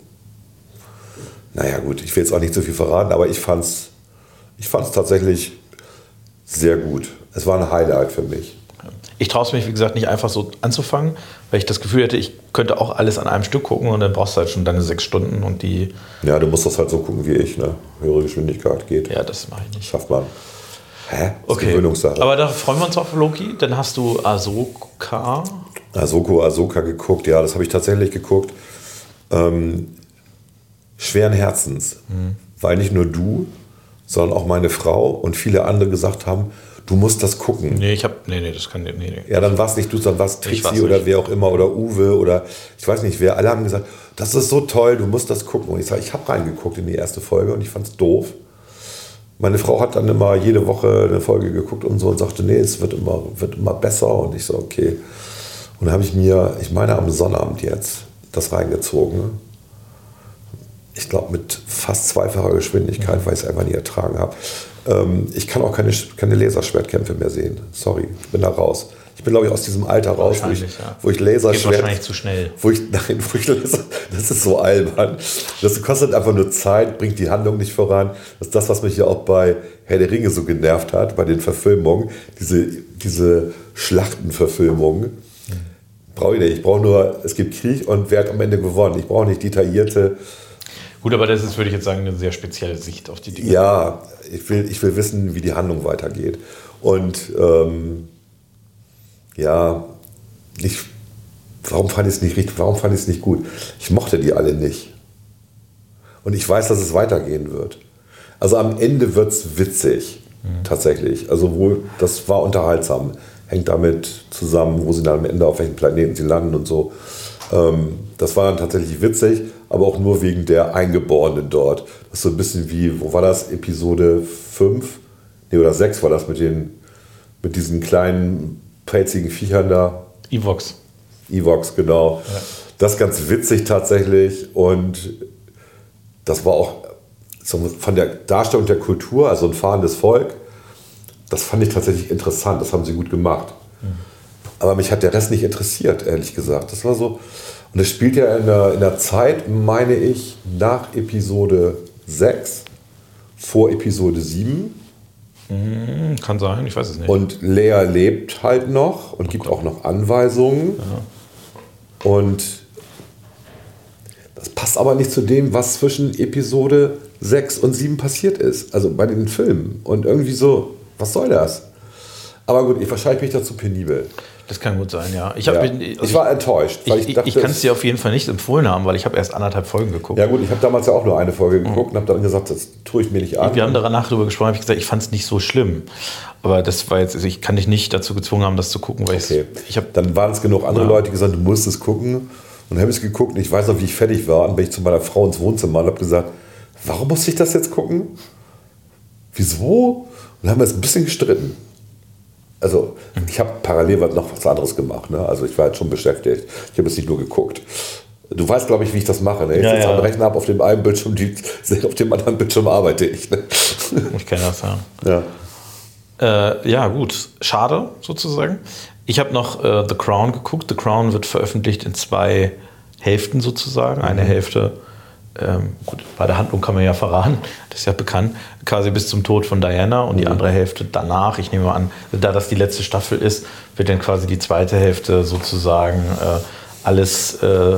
A: Naja gut, ich will jetzt auch nicht zu viel verraten, aber ich fand es ich fand's tatsächlich sehr gut. Es war ein Highlight für mich.
B: Ich traue es mich, wie gesagt, nicht einfach so anzufangen, weil ich das Gefühl hätte, ich könnte auch alles an einem Stück gucken und dann brauchst du halt schon deine sechs Stunden und die,
A: Ja, du musst das halt so gucken wie ich. Ne? Höhere Geschwindigkeit geht.
B: ja, das mache ich nicht.
A: Schafft man. Hä? Das ist
B: Okay,
A: Gewöhnungssache.
B: aber da freuen wir uns auf Loki. Dann hast du Ahsoka.
A: Ahsoko, Ahsoka geguckt, ja, das habe ich tatsächlich geguckt. Ähm, schweren Herzens, weil nicht nur du, sondern auch meine Frau und viele andere gesagt haben, du musst das gucken.
B: Nee, ich habe, nee, nee, das kann, nee, nee.
A: Ja, dann war es nicht du, dann war es
B: war's
A: oder
B: nicht.
A: wer auch immer oder Uwe oder ich weiß nicht wer. Alle haben gesagt, das ist so toll, du musst das gucken. Und ich sage, ich habe reingeguckt in die erste Folge und ich fand es doof. Meine Frau hat dann immer jede Woche eine Folge geguckt und so und sagte, nee, es wird immer, wird immer besser. Und ich so, okay. Und dann habe ich mir, ich meine am Sonnabend jetzt, das reingezogen. Ich glaube mit fast zweifacher Geschwindigkeit, weil ich es einfach nie ertragen habe. Ähm, ich kann auch keine, keine Laserschwertkämpfe mehr sehen. Sorry, ich bin da raus. Ich bin, glaube ich, aus diesem Alter raus, wo ich,
B: ja.
A: wo ich
B: Geht
A: Laserschwert...
B: wahrscheinlich zu schnell.
A: Wo ich, [LAUGHS] nein, wo ich Laser, das ist so albern. Das kostet einfach nur Zeit, bringt die Handlung nicht voran. Das ist das, was mich ja auch bei Herr der Ringe so genervt hat, bei den Verfilmungen. Diese, diese Schlachtenverfilmungen. Brauche ich nicht. Ich brauche nur, es gibt Krieg und wer hat am Ende gewonnen. Ich brauche nicht detaillierte,
B: Gut, aber das ist, würde ich jetzt sagen, eine sehr spezielle Sicht auf die Dinge.
A: ja, ich will, ich will wissen, wie die Handlung weitergeht. Und ähm, ja, ich, warum fand ich es nicht richtig, warum fand ich es nicht gut? Ich mochte die alle nicht. Und ich weiß, dass es weitergehen wird. Also am Ende wird es witzig, tatsächlich. Also wohl, das war unterhaltsam. Hängt damit zusammen, wo sie dann am Ende auf welchen Planeten sie landen und so. Ähm, das war dann tatsächlich witzig, aber auch nur wegen der Eingeborenen dort. Das ist so ein bisschen wie, wo war das? Episode 5? Nee, oder 6 war das mit den, mit diesen kleinen, pelzigen Viechern da.
B: Evox.
A: Evox, genau. Das ist ganz witzig tatsächlich und das war auch von der Darstellung der Kultur, also ein fahrendes Volk, das fand ich tatsächlich interessant, das haben sie gut gemacht. Aber mich hat der Rest nicht interessiert, ehrlich gesagt. Das war so, und es spielt ja in der, in der Zeit, meine ich, nach Episode 6, vor Episode 7.
B: Hm, Kann sein, ich weiß es nicht.
A: Und Lea lebt halt noch und gibt auch noch Anweisungen. Und das passt aber nicht zu dem, was zwischen Episode 6 und 7 passiert ist. Also bei den Filmen. Und irgendwie so, was soll das? Aber gut, ich wahrscheinlich bin ich dazu penibel.
B: Das kann gut sein, ja. Ich, hab,
A: Ja.
B: bin,
A: ich war enttäuscht, weil ich,
B: ich, ich kann es dir auf jeden Fall nicht empfohlen haben, weil ich habe erst anderthalb Folgen geguckt.
A: ja gut, ich habe damals ja auch nur eine Folge geguckt und habe dann gesagt, das tue ich mir nicht an.
B: Wir haben danach darüber gesprochen, habe ich gesagt, ich fand es nicht so schlimm. Aber das war jetzt, also ich kann dich nicht dazu gezwungen haben, das zu gucken, weil
A: Okay.
B: ich, habe
A: Dann waren es genug andere
B: Ja.
A: Leute, die gesagt du musst es gucken. Und dann habe ich es geguckt und ich weiß noch, wie ich fertig war. Und bin ich zu meiner Frau ins Wohnzimmer und habe gesagt, warum muss ich das jetzt gucken? Wieso? Und dann haben wir es ein bisschen gestritten. Also ich habe parallel noch was anderes gemacht. Ne? Also ich war jetzt schon beschäftigt. Ich habe es nicht nur geguckt. Du weißt, glaube ich, wie ich das mache. Ne? Ich
B: Ja,
A: sitze
B: ja.
A: am Rechner, habe auf dem einen Bildschirm, die, [LAUGHS] auf dem anderen Bildschirm arbeite ich. Ne? [LAUGHS]
B: ich kenne das ja.
A: Ja.
B: Äh, ja, gut. Schade, sozusagen. Ich habe noch äh, The Crown geguckt. The Crown wird veröffentlicht in zwei Hälften sozusagen. Eine Hälfte, ähm, gut, bei der Handlung kann man ja verraten, das ist ja bekannt, quasi bis zum Tod von Diana und die andere Hälfte danach. Ich nehme an, da das die letzte Staffel ist, wird dann quasi die zweite Hälfte sozusagen äh, alles äh,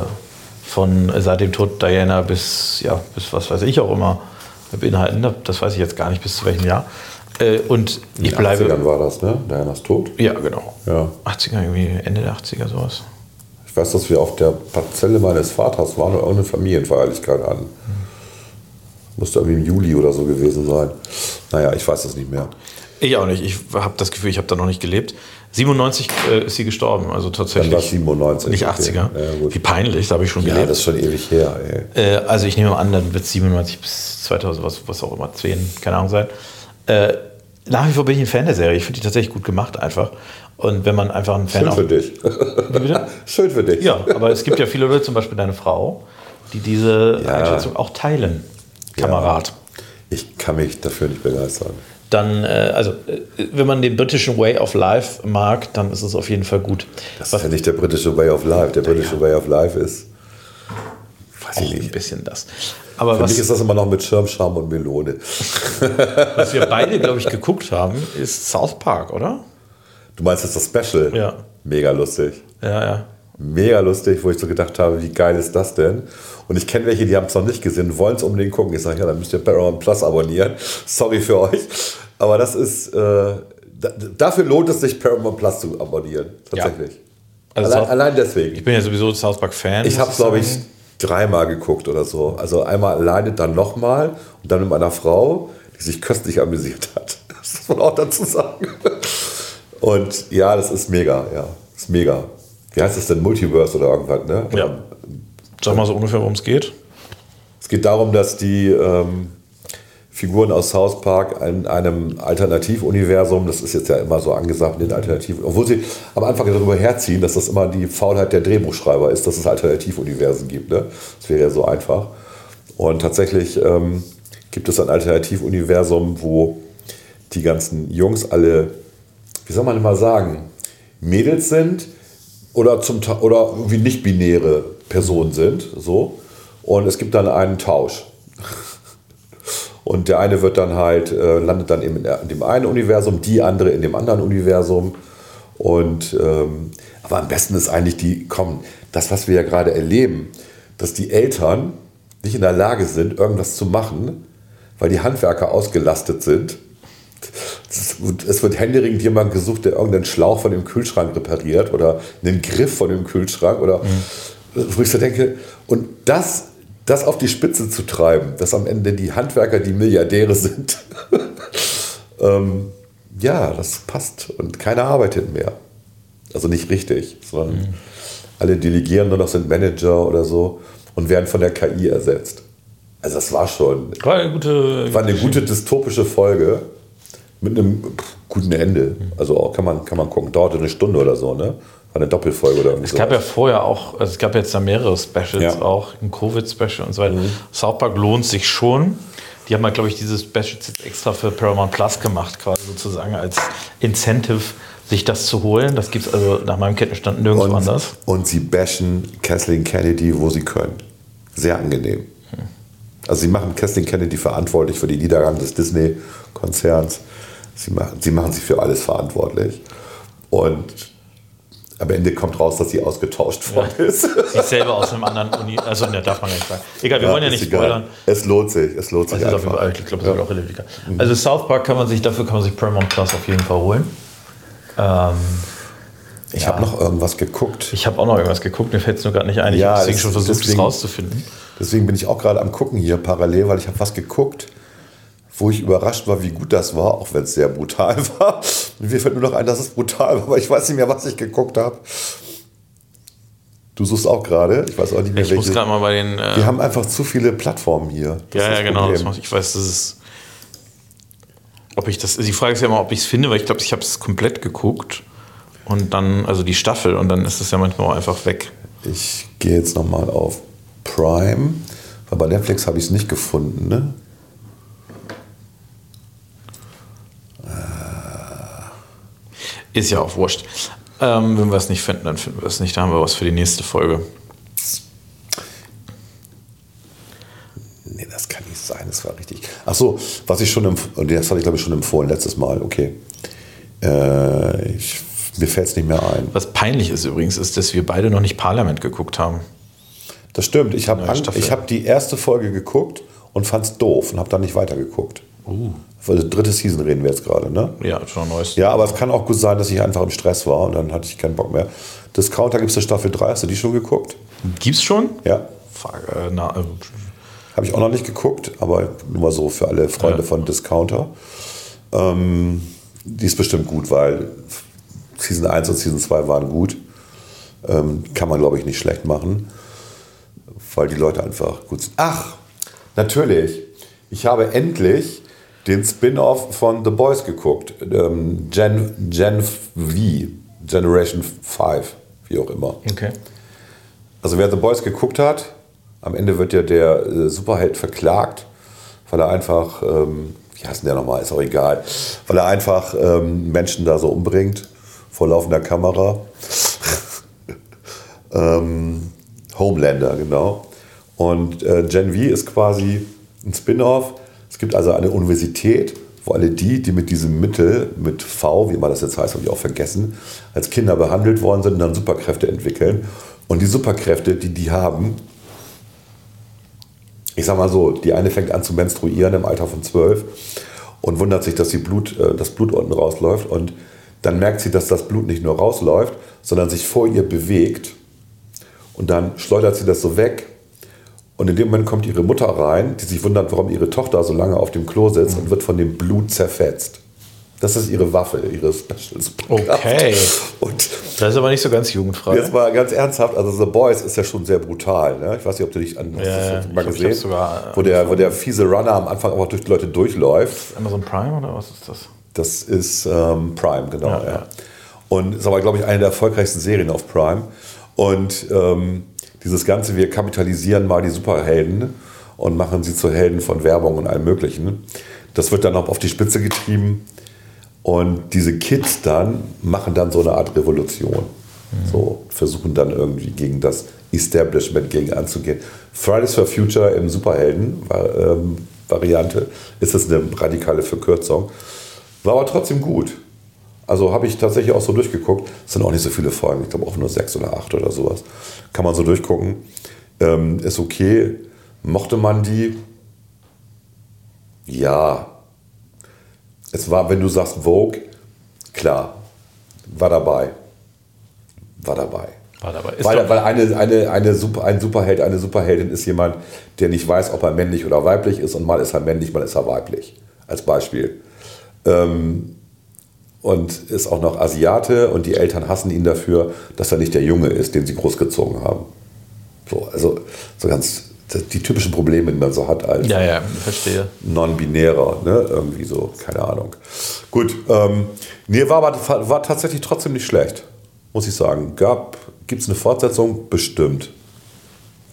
B: von äh, seit dem Tod Diana bis, ja, bis was weiß ich auch immer beinhalten. Das weiß ich jetzt gar nicht, bis zu welchem Jahr. Äh, und
A: In
B: ich
A: den
B: bleibe.
A: 80ern war das, ne? Dianas Tod.
B: Ja, genau.
A: Ja.
B: 80er, irgendwie Ende der 80er, sowas.
A: Ich weiß, dass wir auf der Parzelle meines Vaters waren und irgendeine Familienfeierlichkeit an. Musste irgendwie im Juli oder so gewesen sein. Naja, ich weiß das nicht mehr.
B: Ich auch nicht. Ich habe das Gefühl, ich habe da noch nicht gelebt. 97 äh, ist sie gestorben, also tatsächlich.
A: Dann war es 97.
B: Nicht
A: okay.
B: 80er.
A: Ja, gut.
B: Wie peinlich, da habe ich schon
A: ja,
B: gelebt.
A: das ist schon ewig her.
B: Äh, also ich nehme an, dann wird es 97 bis 2000, was, was auch immer, 10, keine Ahnung sein. Äh, nach wie vor bin ich ein Fan der Serie. Ich finde die tatsächlich gut gemacht einfach. Und wenn man einfach ein Fan
A: Schön für dich. [LAUGHS] Schön für dich.
B: Ja, aber es gibt ja viele Leute, zum Beispiel deine Frau, die diese
A: Ja.
B: Einschätzung auch teilen. Kamerad.
A: Ich kann mich dafür nicht begeistern.
B: dann, äh, also, äh, wenn man den britischen Way of Life mag, dann ist es auf jeden Fall gut.
A: Das ist ja nicht der britische Way of Life. Der britische Way of Life ist. Weiß ich
B: auch ein
A: nicht.
B: bisschen das. Aber
A: Für mich
B: was,
A: ist das immer noch mit Schirm, Charme und Melone. [LAUGHS]
B: was wir beide, glaube ich, geguckt haben, ist South Park, oder?
A: Du meinst jetzt das Special?
B: Ja.
A: Mega lustig.
B: Ja, ja.
A: Mega lustig, wo ich so gedacht habe, wie geil ist das denn? Und ich kenne welche, die haben es noch nicht gesehen, wollen es unbedingt gucken. Ich sage, ja, dann müsst ihr Paramount Plus abonnieren. Sorry für euch. Aber das ist, äh, da, dafür lohnt es sich, Paramount Plus zu abonnieren. Tatsächlich.
B: Also
A: allein, allein deswegen.
B: Ich bin ja sowieso South Park-Fan.
A: Ich habe es, glaube ich, dreimal geguckt oder so. Also einmal alleine, dann nochmal und dann mit meiner Frau, die sich köstlich amüsiert hat. Das muss man auch dazu sagen. Und ja, das ist mega, ja. Das ist mega. Wie heißt das denn? Multiverse oder irgendwas, ne?
B: Ja. Sag mal so ungefähr, worum es geht.
A: Es geht darum, dass die ähm, Figuren aus South Park in einem Alternativuniversum, das ist jetzt ja immer so angesagt in den Alternativen, obwohl sie am Anfang darüber herziehen, dass das immer die Faulheit der Drehbuchschreiber ist, dass es Alternativuniversen gibt. Ne? Das wäre ja so einfach. Und tatsächlich ähm, gibt es ein Alternativuniversum, wo die ganzen Jungs alle, wie soll man mal sagen, Mädels sind oder, zum, oder irgendwie nicht-binäre Personen sind. So. Und es gibt dann einen Tausch. Und der eine wird dann halt, äh, landet dann eben in dem einen Universum, die andere in dem anderen Universum. Und ähm, aber am besten ist eigentlich die, komm, das, was wir ja gerade erleben, dass die Eltern nicht in der Lage sind, irgendwas zu machen, weil die Handwerker ausgelastet sind. Es wird- händeringend jemand gesucht, der irgendeinen Schlauch von dem Kühlschrank repariert oder einen Griff von dem Kühlschrank oder wo ich so denke, und das, das auf die Spitze zu treiben, dass am Ende die Handwerker die Milliardäre sind, [LAUGHS] ähm, ja, das passt und keiner arbeitet mehr. Also nicht richtig, sondern mhm. alle delegieren nur noch, sind Manager oder so und werden von der KI ersetzt. Also das war schon.
B: War eine gute,
A: war eine gute dystopische Folge mit einem guten Ende. Also kann man, kann man gucken. Dauerte eine Stunde oder so, ne? War eine Doppelfolge oder
B: Es gab ja vorher auch, also es gab jetzt da mehrere Specials
A: Ja.
B: auch, ein Covid-Special und so weiter.
A: Mhm.
B: South Park lohnt sich schon. Die haben halt, glaube ich, diese Specials jetzt extra für Paramount Plus gemacht, quasi sozusagen als Incentive, sich das zu holen. Das gibt es also nach meinem Kenntnisstand nirgendwo
A: Und,
B: anders.
A: und sie bashen Kathleen Kennedy, wo sie können. Sehr angenehm. Also sie machen Kathleen Kennedy verantwortlich für den Niedergang des Disney-Konzerns. Sie machen, sie machen sie für alles verantwortlich. Und am Ende kommt raus, dass sie ausgetauscht worden ist. [LAUGHS]
B: Sich selber aus einem anderen Uni, also ne, darf man ja nicht sagen. Egal, wir wollen ja
A: ist
B: nicht
A: egal.
B: spoilern.
A: Es lohnt sich, es lohnt sich
B: Das ist
A: einfach.
B: Fall, ich glaube, das wird auch relativ egal. Also South Park kann man sich, dafür kann man sich Paramount Plus auf jeden Fall holen. Ähm,
A: Ich habe noch irgendwas geguckt.
B: ich habe auch noch irgendwas geguckt, mir fällt es nur gerade nicht ein. Ich
A: Ja,
B: habe deswegen
A: das-
B: schon versucht,
A: deswegen-
B: es rauszufinden.
A: Deswegen bin ich auch gerade am Gucken hier parallel, weil ich habe was geguckt, wo ich überrascht war, wie gut das war, auch wenn es sehr brutal [LAUGHS] war. Und mir fällt nur noch ein, dass es brutal war, aber ich weiß nicht mehr, was ich geguckt habe. Du suchst auch gerade. Ich weiß auch nicht mehr,
B: Ich muss
A: welche.
B: gerade mal bei den. Äh,
A: Wir haben einfach zu viele Plattformen hier. Das
B: ja, ja, genau. Das ich weiß, das ist. Ob ich das. Die Frage ist ja immer, ob ich es finde, weil ich glaube, ich habe es komplett geguckt. Und dann, also die Staffel, und dann ist es ja manchmal auch einfach weg.
A: Ich gehe jetzt nochmal auf Prime, weil bei Netflix habe ich es nicht gefunden. Ne?
B: Ist ja auch wurscht. Ähm, wenn wir es nicht finden, dann finden wir es nicht. Da haben wir was für die nächste Folge.
A: Nee, das kann nicht sein, das war richtig. Ach so, was ich schon, empf- und das hatte ich glaube ich schon empfohlen letztes Mal, okay. Äh, ich, mir fällt es nicht mehr ein.
B: Was peinlich ist übrigens, ist, dass wir beide noch nicht Parlament geguckt haben.
A: Das stimmt, ich habe hab die erste Folge geguckt und fand es doof und habe dann nicht weitergeguckt. Uh. Also dritte Season reden wir jetzt gerade, ne?
B: Ja, schon neues.
A: Ja, aber es kann auch gut sein, dass ich einfach im Stress war und dann hatte ich keinen Bock mehr. Discounter gibt es eine Staffel 3, hast du die schon geguckt?
B: Gibt's schon?
A: Ja.
B: Fuck, äh, na, äh,
A: Habe ich auch noch nicht geguckt, aber nur mal so für alle Freunde
B: Ja.
A: von Discounter. Ähm, die ist bestimmt gut, weil Season 1 und Season 2 waren gut. Ähm, kann man, glaube ich, nicht schlecht machen, weil die Leute einfach gut sind. Ach, natürlich. Ich habe endlich den Spin-off von The Boys geguckt. Ähm, Gen, Gen V, Generation 5, wie auch immer.
B: okay.
A: Also wer The Boys geguckt hat, am Ende wird ja der äh, Superheld verklagt, weil er einfach, ähm, wie heißt denn der nochmal, ist auch egal, weil er einfach ähm, Menschen da so umbringt vor laufender Kamera. [LAUGHS] ähm, Homelander, genau. Und äh, Gen V ist quasi ein Spin-off. Es gibt also eine Universität, wo alle die, die mit diesem Mittel, mit V, wie immer das jetzt heißt, habe ich auch vergessen, als Kinder behandelt worden sind und dann Superkräfte entwickeln. Und die Superkräfte, die die haben, ich sag mal so, die eine fängt an zu menstruieren im Alter von zwölf und wundert sich, dass die Blut, äh, das Blut unten rausläuft. Und dann merkt sie, dass das Blut nicht nur rausläuft, sondern sich vor ihr bewegt. Und dann schleudert sie das so weg. Und in dem Moment kommt ihre Mutter rein, die sich wundert, warum ihre Tochter so lange auf dem Klo sitzt und wird von dem Blut zerfetzt. Das ist ihre Waffe, ihre Special Superkraft.
B: Okay.
A: Und
B: Das ist aber nicht so ganz jugendfrei.
A: Jetzt mal ganz ernsthaft, also The Boys ist ja schon sehr brutal. Ne? Ich weiß nicht, ob du dich an
B: Ja,
A: mal
B: glaub,
A: gesehen,
B: sogar,
A: wo, der, wo der fiese Runner am Anfang auch durch die Leute durchläuft.
B: Amazon Prime oder was ist das?
A: Das ist ähm, Prime, genau.
B: Ja,
A: ja. Und ist aber, glaube ich, eine der erfolgreichsten Serien auf Prime. Und ähm, dieses Ganze, wir kapitalisieren mal die Superhelden und machen sie zu Helden von Werbung und allem Möglichen. Das wird dann noch auf die Spitze getrieben. Und diese Kids dann machen dann so eine Art Revolution. So versuchen dann irgendwie gegen das Establishment gegen anzugehen. Fridays for Future im Superhelden-Variante ist das eine radikale Verkürzung. War aber trotzdem gut. Also habe ich tatsächlich auch so durchgeguckt. Es sind auch nicht so viele Folgen, ich glaube auch nur sechs oder acht oder sowas. Kann man so durchgucken. Ähm, ist okay. Mochte man die? Ja. Es war, wenn du sagst Vogue, klar, war dabei. War dabei.
B: War dabei. Ist
A: Weil, weil eine, eine, eine Super, ein Superheld, eine Superheldin ist jemand, der nicht weiß, ob er männlich oder weiblich ist und mal ist er männlich, mal ist er weiblich. Als Beispiel. Ähm, und ist auch noch Asiate und die Eltern hassen ihn dafür, dass er nicht der Junge ist, den sie großgezogen haben. So, also so ganz die typischen Probleme, die man so hat als
B: ja, ja, verstehe.
A: non-binärer, ne? irgendwie so, keine Ahnung. Gut, ähm, nee, war aber war tatsächlich trotzdem nicht schlecht, muss ich sagen. Gibt es eine Fortsetzung? Bestimmt.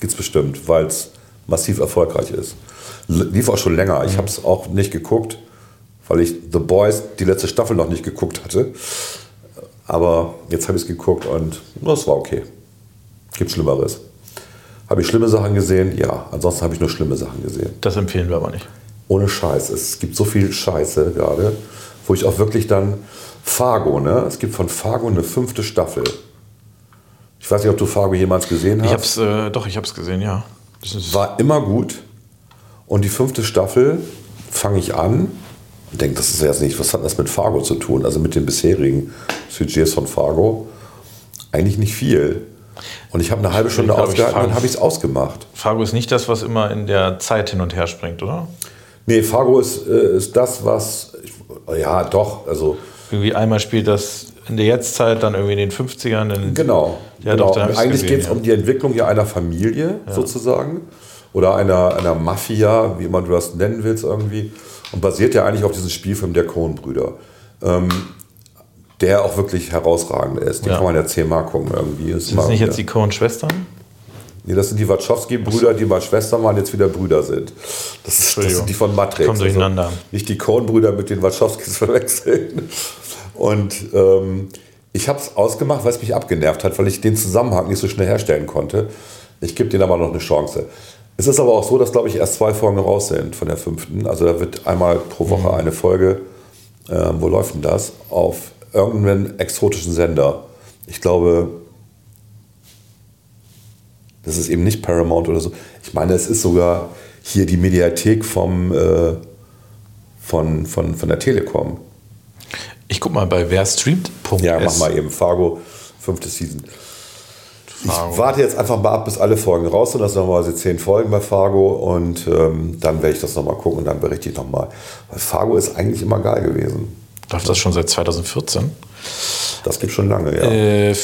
A: Gibt es bestimmt, weil es massiv erfolgreich ist. Lief auch schon länger. Ich habe es auch nicht geguckt, weil ich The Boys die letzte Staffel noch nicht geguckt hatte. Aber jetzt habe ich es geguckt und das war okay. Gibt Schlimmeres. Habe ich schlimme Sachen gesehen? Ja. Ansonsten habe ich nur schlimme Sachen gesehen.
B: Das empfehlen wir aber nicht.
A: Ohne Scheiß. Es gibt so viel Scheiße gerade, wo ich auch wirklich dann Fargo, ne? Es gibt von Fargo eine fünfte Staffel. Ich weiß nicht, ob du Fargo jemals gesehen hast.
B: Ich hab's, äh, doch, ich hab's gesehen, ja. Das ist,
A: War immer gut. Und die fünfte Staffel fange ich an und denke, das ist ja jetzt nicht, was hat das mit Fargo zu tun? Also mit den bisherigen Sujets von Fargo. Eigentlich nicht viel. Und ich habe eine halbe Stunde
B: glaub, ich
A: ausgehalten und dann habe ich es ausgemacht.
B: Fargo ist nicht das, was immer in der Zeit hin und her springt, oder?
A: Nee, Fargo ist, äh, ist das, was. Ich, ja, doch. Also,
B: Irgendwie einmal spielt das in der Jetztzeit, dann irgendwie in den 50ern. In,
A: genau.
B: Ja,
A: genau.
B: doch,
A: Eigentlich geht es
B: ja.
A: um die Entwicklung ja einer Familie, sozusagen. Oder einer, einer Mafia, wie immer du das nennen willst, irgendwie. Und basiert ja eigentlich auf diesem Spielfilm der Coen-Brüder. Ähm, der auch wirklich herausragend ist. Den
B: Ja.
A: kann man ja zehnmal gucken irgendwie. Ist
B: Sind das nicht jetzt die Coen-Schwestern?
A: Nee, das sind die Wachowski-Brüder, die mal Schwestern waren, jetzt wieder Brüder sind. Das, ist, das sind die von Matrix.
B: Kommen durcheinander.
A: Also nicht die Coen-Brüder mit den Wachowskis [LAUGHS] verwechseln. Und ähm, ich habe es ausgemacht, weil es mich abgenervt hat, weil ich den Zusammenhang nicht so schnell herstellen konnte. Ich gebe denen aber noch eine Chance. Es ist aber auch so, dass, glaube ich, erst zwei Folgen raus sind von der fünften. Also da wird einmal pro Woche eine Folge, äh, wo läuft denn das? Auf irgendeinem exotischen Sender. Ich glaube, das ist eben nicht Paramount oder so. Ich meine, es ist sogar hier die Mediathek vom, äh, von, von, von der Telekom.
B: Ich guck mal bei wer streamt.s.
A: Ja, mach mal eben Fargo, fünfte Season.
B: Fargo.
A: Ich warte jetzt einfach mal ab, bis alle Folgen raus sind. Das sind normalerweise zehn Folgen bei Fargo und ähm, dann werde ich das nochmal gucken und dann berichte ich nochmal. Weil Fargo ist eigentlich immer geil gewesen.
B: Läuft das schon seit 2014?
A: Das gibt schon lange, ja.
B: Äh,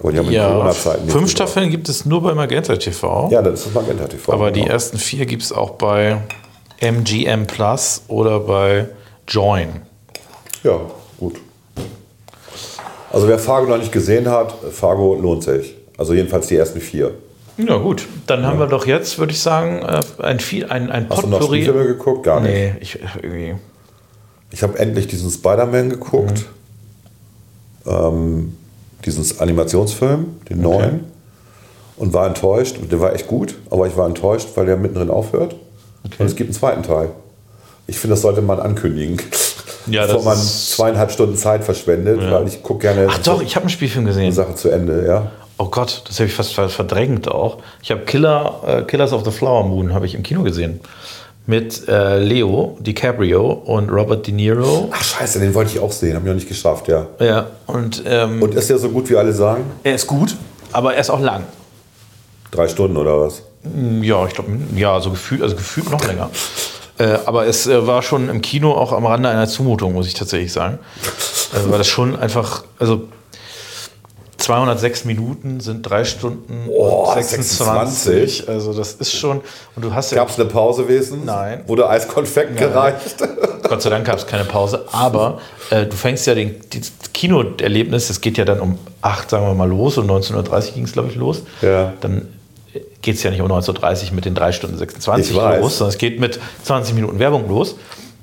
A: Und ja, mit
B: ja, fünf. Staffeln gibt es nur bei Magenta TV.
A: Ja, das ist Magenta TV.
B: aber die
A: genau.
B: ersten vier gibt es auch bei MGM Plus oder bei Join.
A: Ja, gut. Also wer Fargo noch nicht gesehen hat, Fargo lohnt sich. Also jedenfalls die ersten vier.
B: Ja, gut. Dann haben wir doch jetzt, würde ich sagen, äh, ein, viel, ein, ein
A: Hast du noch
B: Potpourri.
A: Spielfilme geguckt? Gar nicht.
B: Nee, ich irgendwie.
A: Ich habe endlich diesen Spider-Man geguckt. Ähm, diesen Animationsfilm, den neuen. Und war enttäuscht. Und Der war echt gut, aber ich war enttäuscht, weil der mittendrin aufhört. Und es gibt einen zweiten Teil. Ich finde, das sollte man ankündigen.
B: Ja,
A: bevor man zweieinhalb Stunden Zeit verschwendet, weil ich gucke gerne
B: Ach doch, ich habe einen Spielfilm gesehen.
A: Sache zu Ende, ja.
B: Oh Gott, das habe ich fast ver- verdrängt auch. Ich habe Killer, äh, Killers of the Flower Moon habe ich im Kino gesehen. Mit äh, Leo DiCaprio und Robert De Niro.
A: Ach scheiße, den wollte ich auch sehen, habe ich noch nicht geschafft, ja.
B: Ja, und, ähm,
A: Und ist der so gut, wie alle sagen?
B: er ist gut, aber er ist auch lang.
A: Drei Stunden oder was?
B: Ja, ich glaube, ja, so gefühlt, also gefühlt noch länger. Äh, aber es äh, war schon im Kino auch am Rande einer Zumutung, muss ich tatsächlich sagen. Äh, weil das schon einfach, also 206 Minuten sind drei Stunden
A: Oh,
B: und 26. Also das ist schon. Und du hast ja.
A: Gab es eine Pause wesen?
B: Nein.
A: Wurde Eiskonfekt gereicht? [LAUGHS]
B: Gott sei Dank gab es keine Pause. Aber äh, du fängst ja den das Kinoerlebnis, das geht ja dann um 8, sagen wir mal, los. Um 19.30 ging es, glaube ich, los.
A: Ja.
B: Dann geht es ja nicht um 19.30 Uhr mit den 3 Stunden 26
A: Ich weiß.
B: los, sondern es geht mit 20 Minuten Werbung los.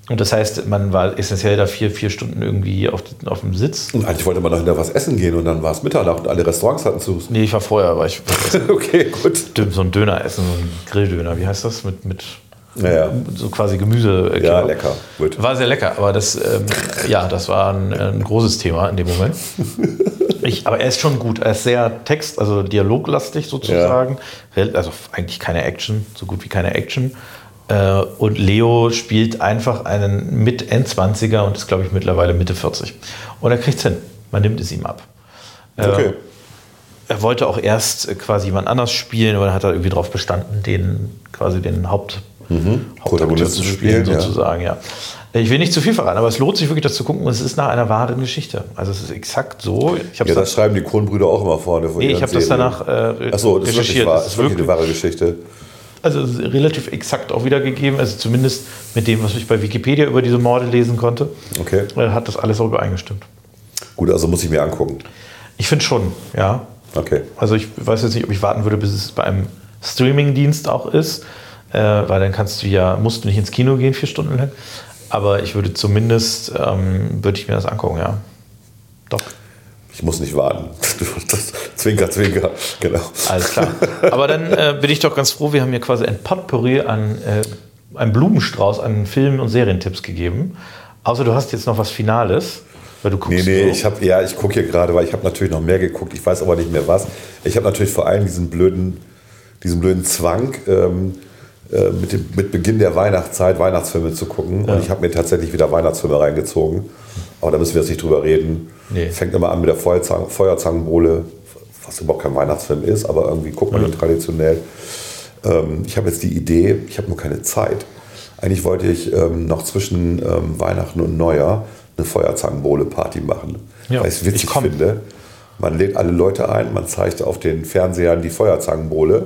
B: Und das heißt, man war essentiell da vier, vier Stunden irgendwie auf, auf dem Sitz.
A: Und eigentlich wollte man noch hinter was essen gehen und dann war es Mitternacht und alle Restaurants hatten zu.
B: Nee, ich war vorher, [LAUGHS] war [LAUGHS] ich
A: okay, gut.
B: so ein Döner essen, so ein Grilldöner, wie heißt das? Mit, mit
A: Ja, ja.
B: so quasi Gemüse. äh,
A: Ja, lecker. Gut.
B: War sehr lecker, aber das, ähm, ja, das war ein, ein großes Thema in dem Moment. [LAUGHS] Ich, aber er ist schon gut. Er ist sehr text-, also dialoglastig sozusagen. Rel- Also eigentlich keine Action, so gut wie keine Action. Äh, Und Leo spielt einfach einen mit Endzwanziger und ist, glaube ich, mittlerweile Mitte 40. Und er kriegt es hin. Man nimmt es ihm ab. Äh,
A: Okay.
B: er wollte auch erst äh, quasi jemand anders spielen, aber dann hat er irgendwie darauf bestanden, den quasi den Haupt, Hauptakteur zu spielen,
A: spielen, ja.
B: sozusagen, ja. Ich will nicht zu viel verraten, aber es lohnt sich wirklich, das zu gucken. Und es ist nach einer wahren Geschichte. Also es ist exakt so. Ich
A: Ja, das schreiben die Kronbrüder auch immer vorne. von
B: nee, ich habe das danach äh,
A: Achso, das ist wirklich
B: recherchiert.
A: wahr. Das ist wirklich eine wahre Geschichte.
B: Also relativ exakt auch wiedergegeben, also zumindest mit dem, was ich bei Wikipedia über diese Morde lesen konnte,
A: Okay.
B: äh, hat das alles auch übereingestimmt.
A: Gut, also muss ich mir angucken.
B: Ich finde schon, ja.
A: Okay.
B: Also ich weiß jetzt nicht, ob ich warten würde, bis es bei einem Streaming-Dienst auch ist, äh, weil dann kannst du ja, musst du nicht ins Kino gehen, vier Stunden lang. Aber ich würde zumindest, ähm, würde ich mir das angucken, ja. Doch.
A: Ich muss nicht warten. [LAUGHS] Das, zwinker, zwinker. Genau.
B: Alles klar. Aber dann äh, bin ich doch ganz froh, wir haben mir quasi ein Potpourri an, äh, einen Blumenstrauß an Filmen und Serientipps gegeben. Außer du hast jetzt noch was Finales, weil du guckst.
A: Nee, nee,
B: so-
A: ich habe ja, ich gucke hier gerade, weil ich habe natürlich noch mehr geguckt. Ich weiß aber nicht mehr was. Ich habe natürlich vor allem diesen blöden, diesen blöden Zwang, ähm, äh, mit, dem, mit Beginn der Weihnachtszeit Weihnachtsfilme zu gucken. Und ich habe mir tatsächlich wieder Weihnachtsfilme reingezogen. Aber da müssen wir jetzt nicht drüber reden.
B: Nee.
A: Fängt immer an mit der Feuerzangen, Feuerzangenbowle, was überhaupt kein Weihnachtsfilm ist, aber irgendwie guckt man den traditionell. Ähm, ich habe jetzt die Idee, ich habe nur keine Zeit. Eigentlich wollte ich ähm, noch zwischen ähm, Weihnachten und Neujahr eine Feuerzangenbowle-Party machen.
B: Ja,
A: weil ich es witzig
B: ich
A: finde. Man lädt alle Leute ein, man zeigt auf den Fernsehern die Feuerzangenbowle.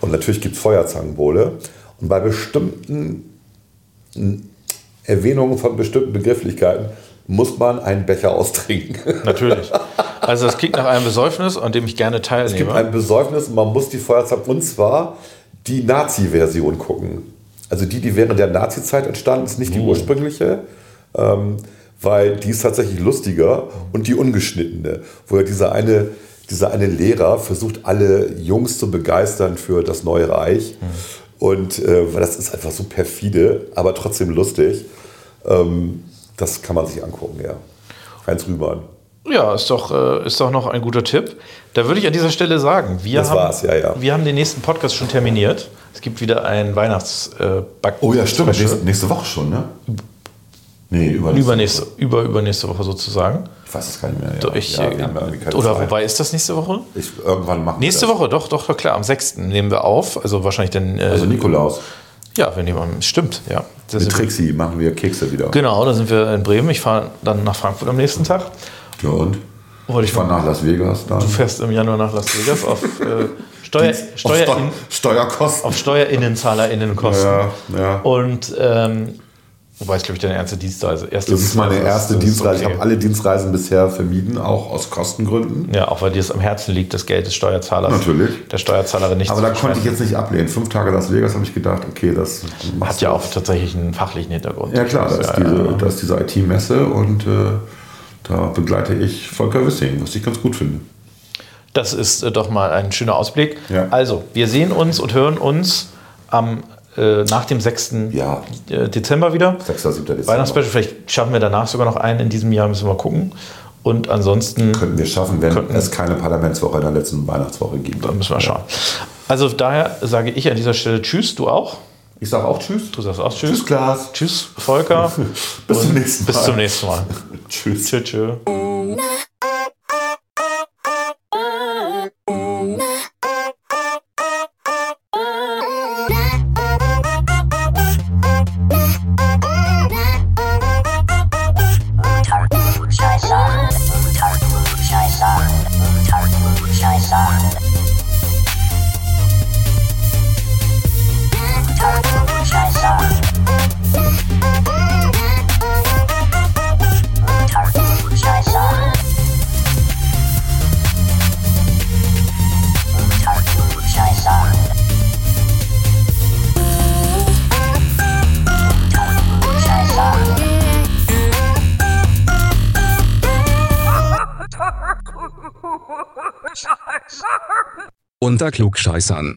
A: Und natürlich gibt es Feuerzangenbowle. Und bei bestimmten Erwähnungen von bestimmten Begrifflichkeiten muss man einen Becher austrinken. [LAUGHS]
B: Natürlich. Also das klingt nach einem Besäufnis, an dem ich gerne
A: Es
B: teilnehme.
A: gibt ein Besäufnis und man muss die Feuerzangen, und zwar die Nazi-Version gucken. Also die, die während der Nazi-Zeit entstanden ist, nicht die ursprüngliche, ähm, weil die ist tatsächlich lustiger und die ungeschnittene, wo ja dieser eine, dieser eine Lehrer versucht, alle Jungs zu begeistern für das neue Reich. Und äh, weil das ist einfach so perfide, aber trotzdem lustig. Ähm, das kann man sich angucken, ja. Heinz Rühmann.
B: ja, ist doch, äh, ist doch noch ein guter Tipp. Da würde ich an dieser Stelle sagen, wir,
A: Das
B: haben,
A: war's, ja, ja.
B: wir haben den nächsten Podcast schon terminiert. Es gibt wieder ein weihnachts äh,
A: Oh ja, stimmt. Nächste, nächste Woche schon, ne? Nee, übernächste.
B: Übernächste, über, übernächste Woche sozusagen.
A: Ich weiß es gar nicht mehr. Ja.
B: Ich,
A: ja,
B: äh, oder
A: Zeit.
B: wobei ist das nächste Woche?
A: Ich, irgendwann machen wir
B: Nächste. Woche, doch, doch, doch, klar. Am 6. nehmen wir auf. Also wahrscheinlich dann. Äh,
A: Also Nikolaus.
B: Ja, nehmen am. Stimmt, ja. Das
A: Mit
B: wir-
A: Trixie machen wir Kekse wieder.
B: Genau, da sind wir in Bremen. Ich fahre dann nach Frankfurt am nächsten Tag.
A: Ja, und?
B: Wollte
A: Ich fahre nach Las Vegas dann.
B: Du fährst im Januar nach Las Vegas auf äh, [LAUGHS] Steuer, Steuer,
A: auf Steu Steuerkosten.
B: auf SteuerinnenzahlerInnenkosten.
A: ja, ja.
B: Und ähm, wobei es, glaube ich, deine erste Dienstreise erste
A: Das ist meine erste
B: das
A: Dienstreise. Ich
B: okay.
A: habe alle Dienstreisen bisher vermieden, auch aus Kostengründen.
B: Ja, auch weil dir es am Herzen liegt, das Geld des Steuerzahlers.
A: Natürlich.
B: Der Steuerzahlerin nicht
A: Aber da konnte ich jetzt nicht ablehnen. Fünf Tage Las Vegas habe ich gedacht, okay, das
B: Hat ja auch tatsächlich einen fachlichen Hintergrund.
A: Ja klar, da ist,
B: ja,
A: diese,
B: ja.
A: da ist diese IT-Messe und äh, da begleite ich Volker Wissing, was ich ganz gut finde.
B: Das ist äh, doch mal ein schöner Ausblick.
A: Ja.
B: Also, wir sehen uns und hören uns am, äh, nach dem 6.
A: Ja.
B: äh, Dezember wieder.
A: 6. 7. Dezember.
B: Weihnachtsspecial, vielleicht schaffen wir danach sogar noch einen in diesem Jahr, müssen wir mal gucken. Und ansonsten
A: Könnten wir schaffen, wenn
B: Könnten-
A: es keine Parlamentswoche in der letzten Weihnachtswoche gibt.
B: müssen wir schauen. Also daher sage ich an dieser Stelle Tschüss, du auch.
A: Ich sage auch Tschüss.
B: Du sagst auch Tschüss.
A: Tschüss, Klaas.
B: Tschüss, Volker. [LAUGHS]
A: Bis zum nächsten Mal.
B: Bis zum nächsten Mal.
A: Tschüss.
B: Tschüss, tschüss.
C: Unter Klugscheißern.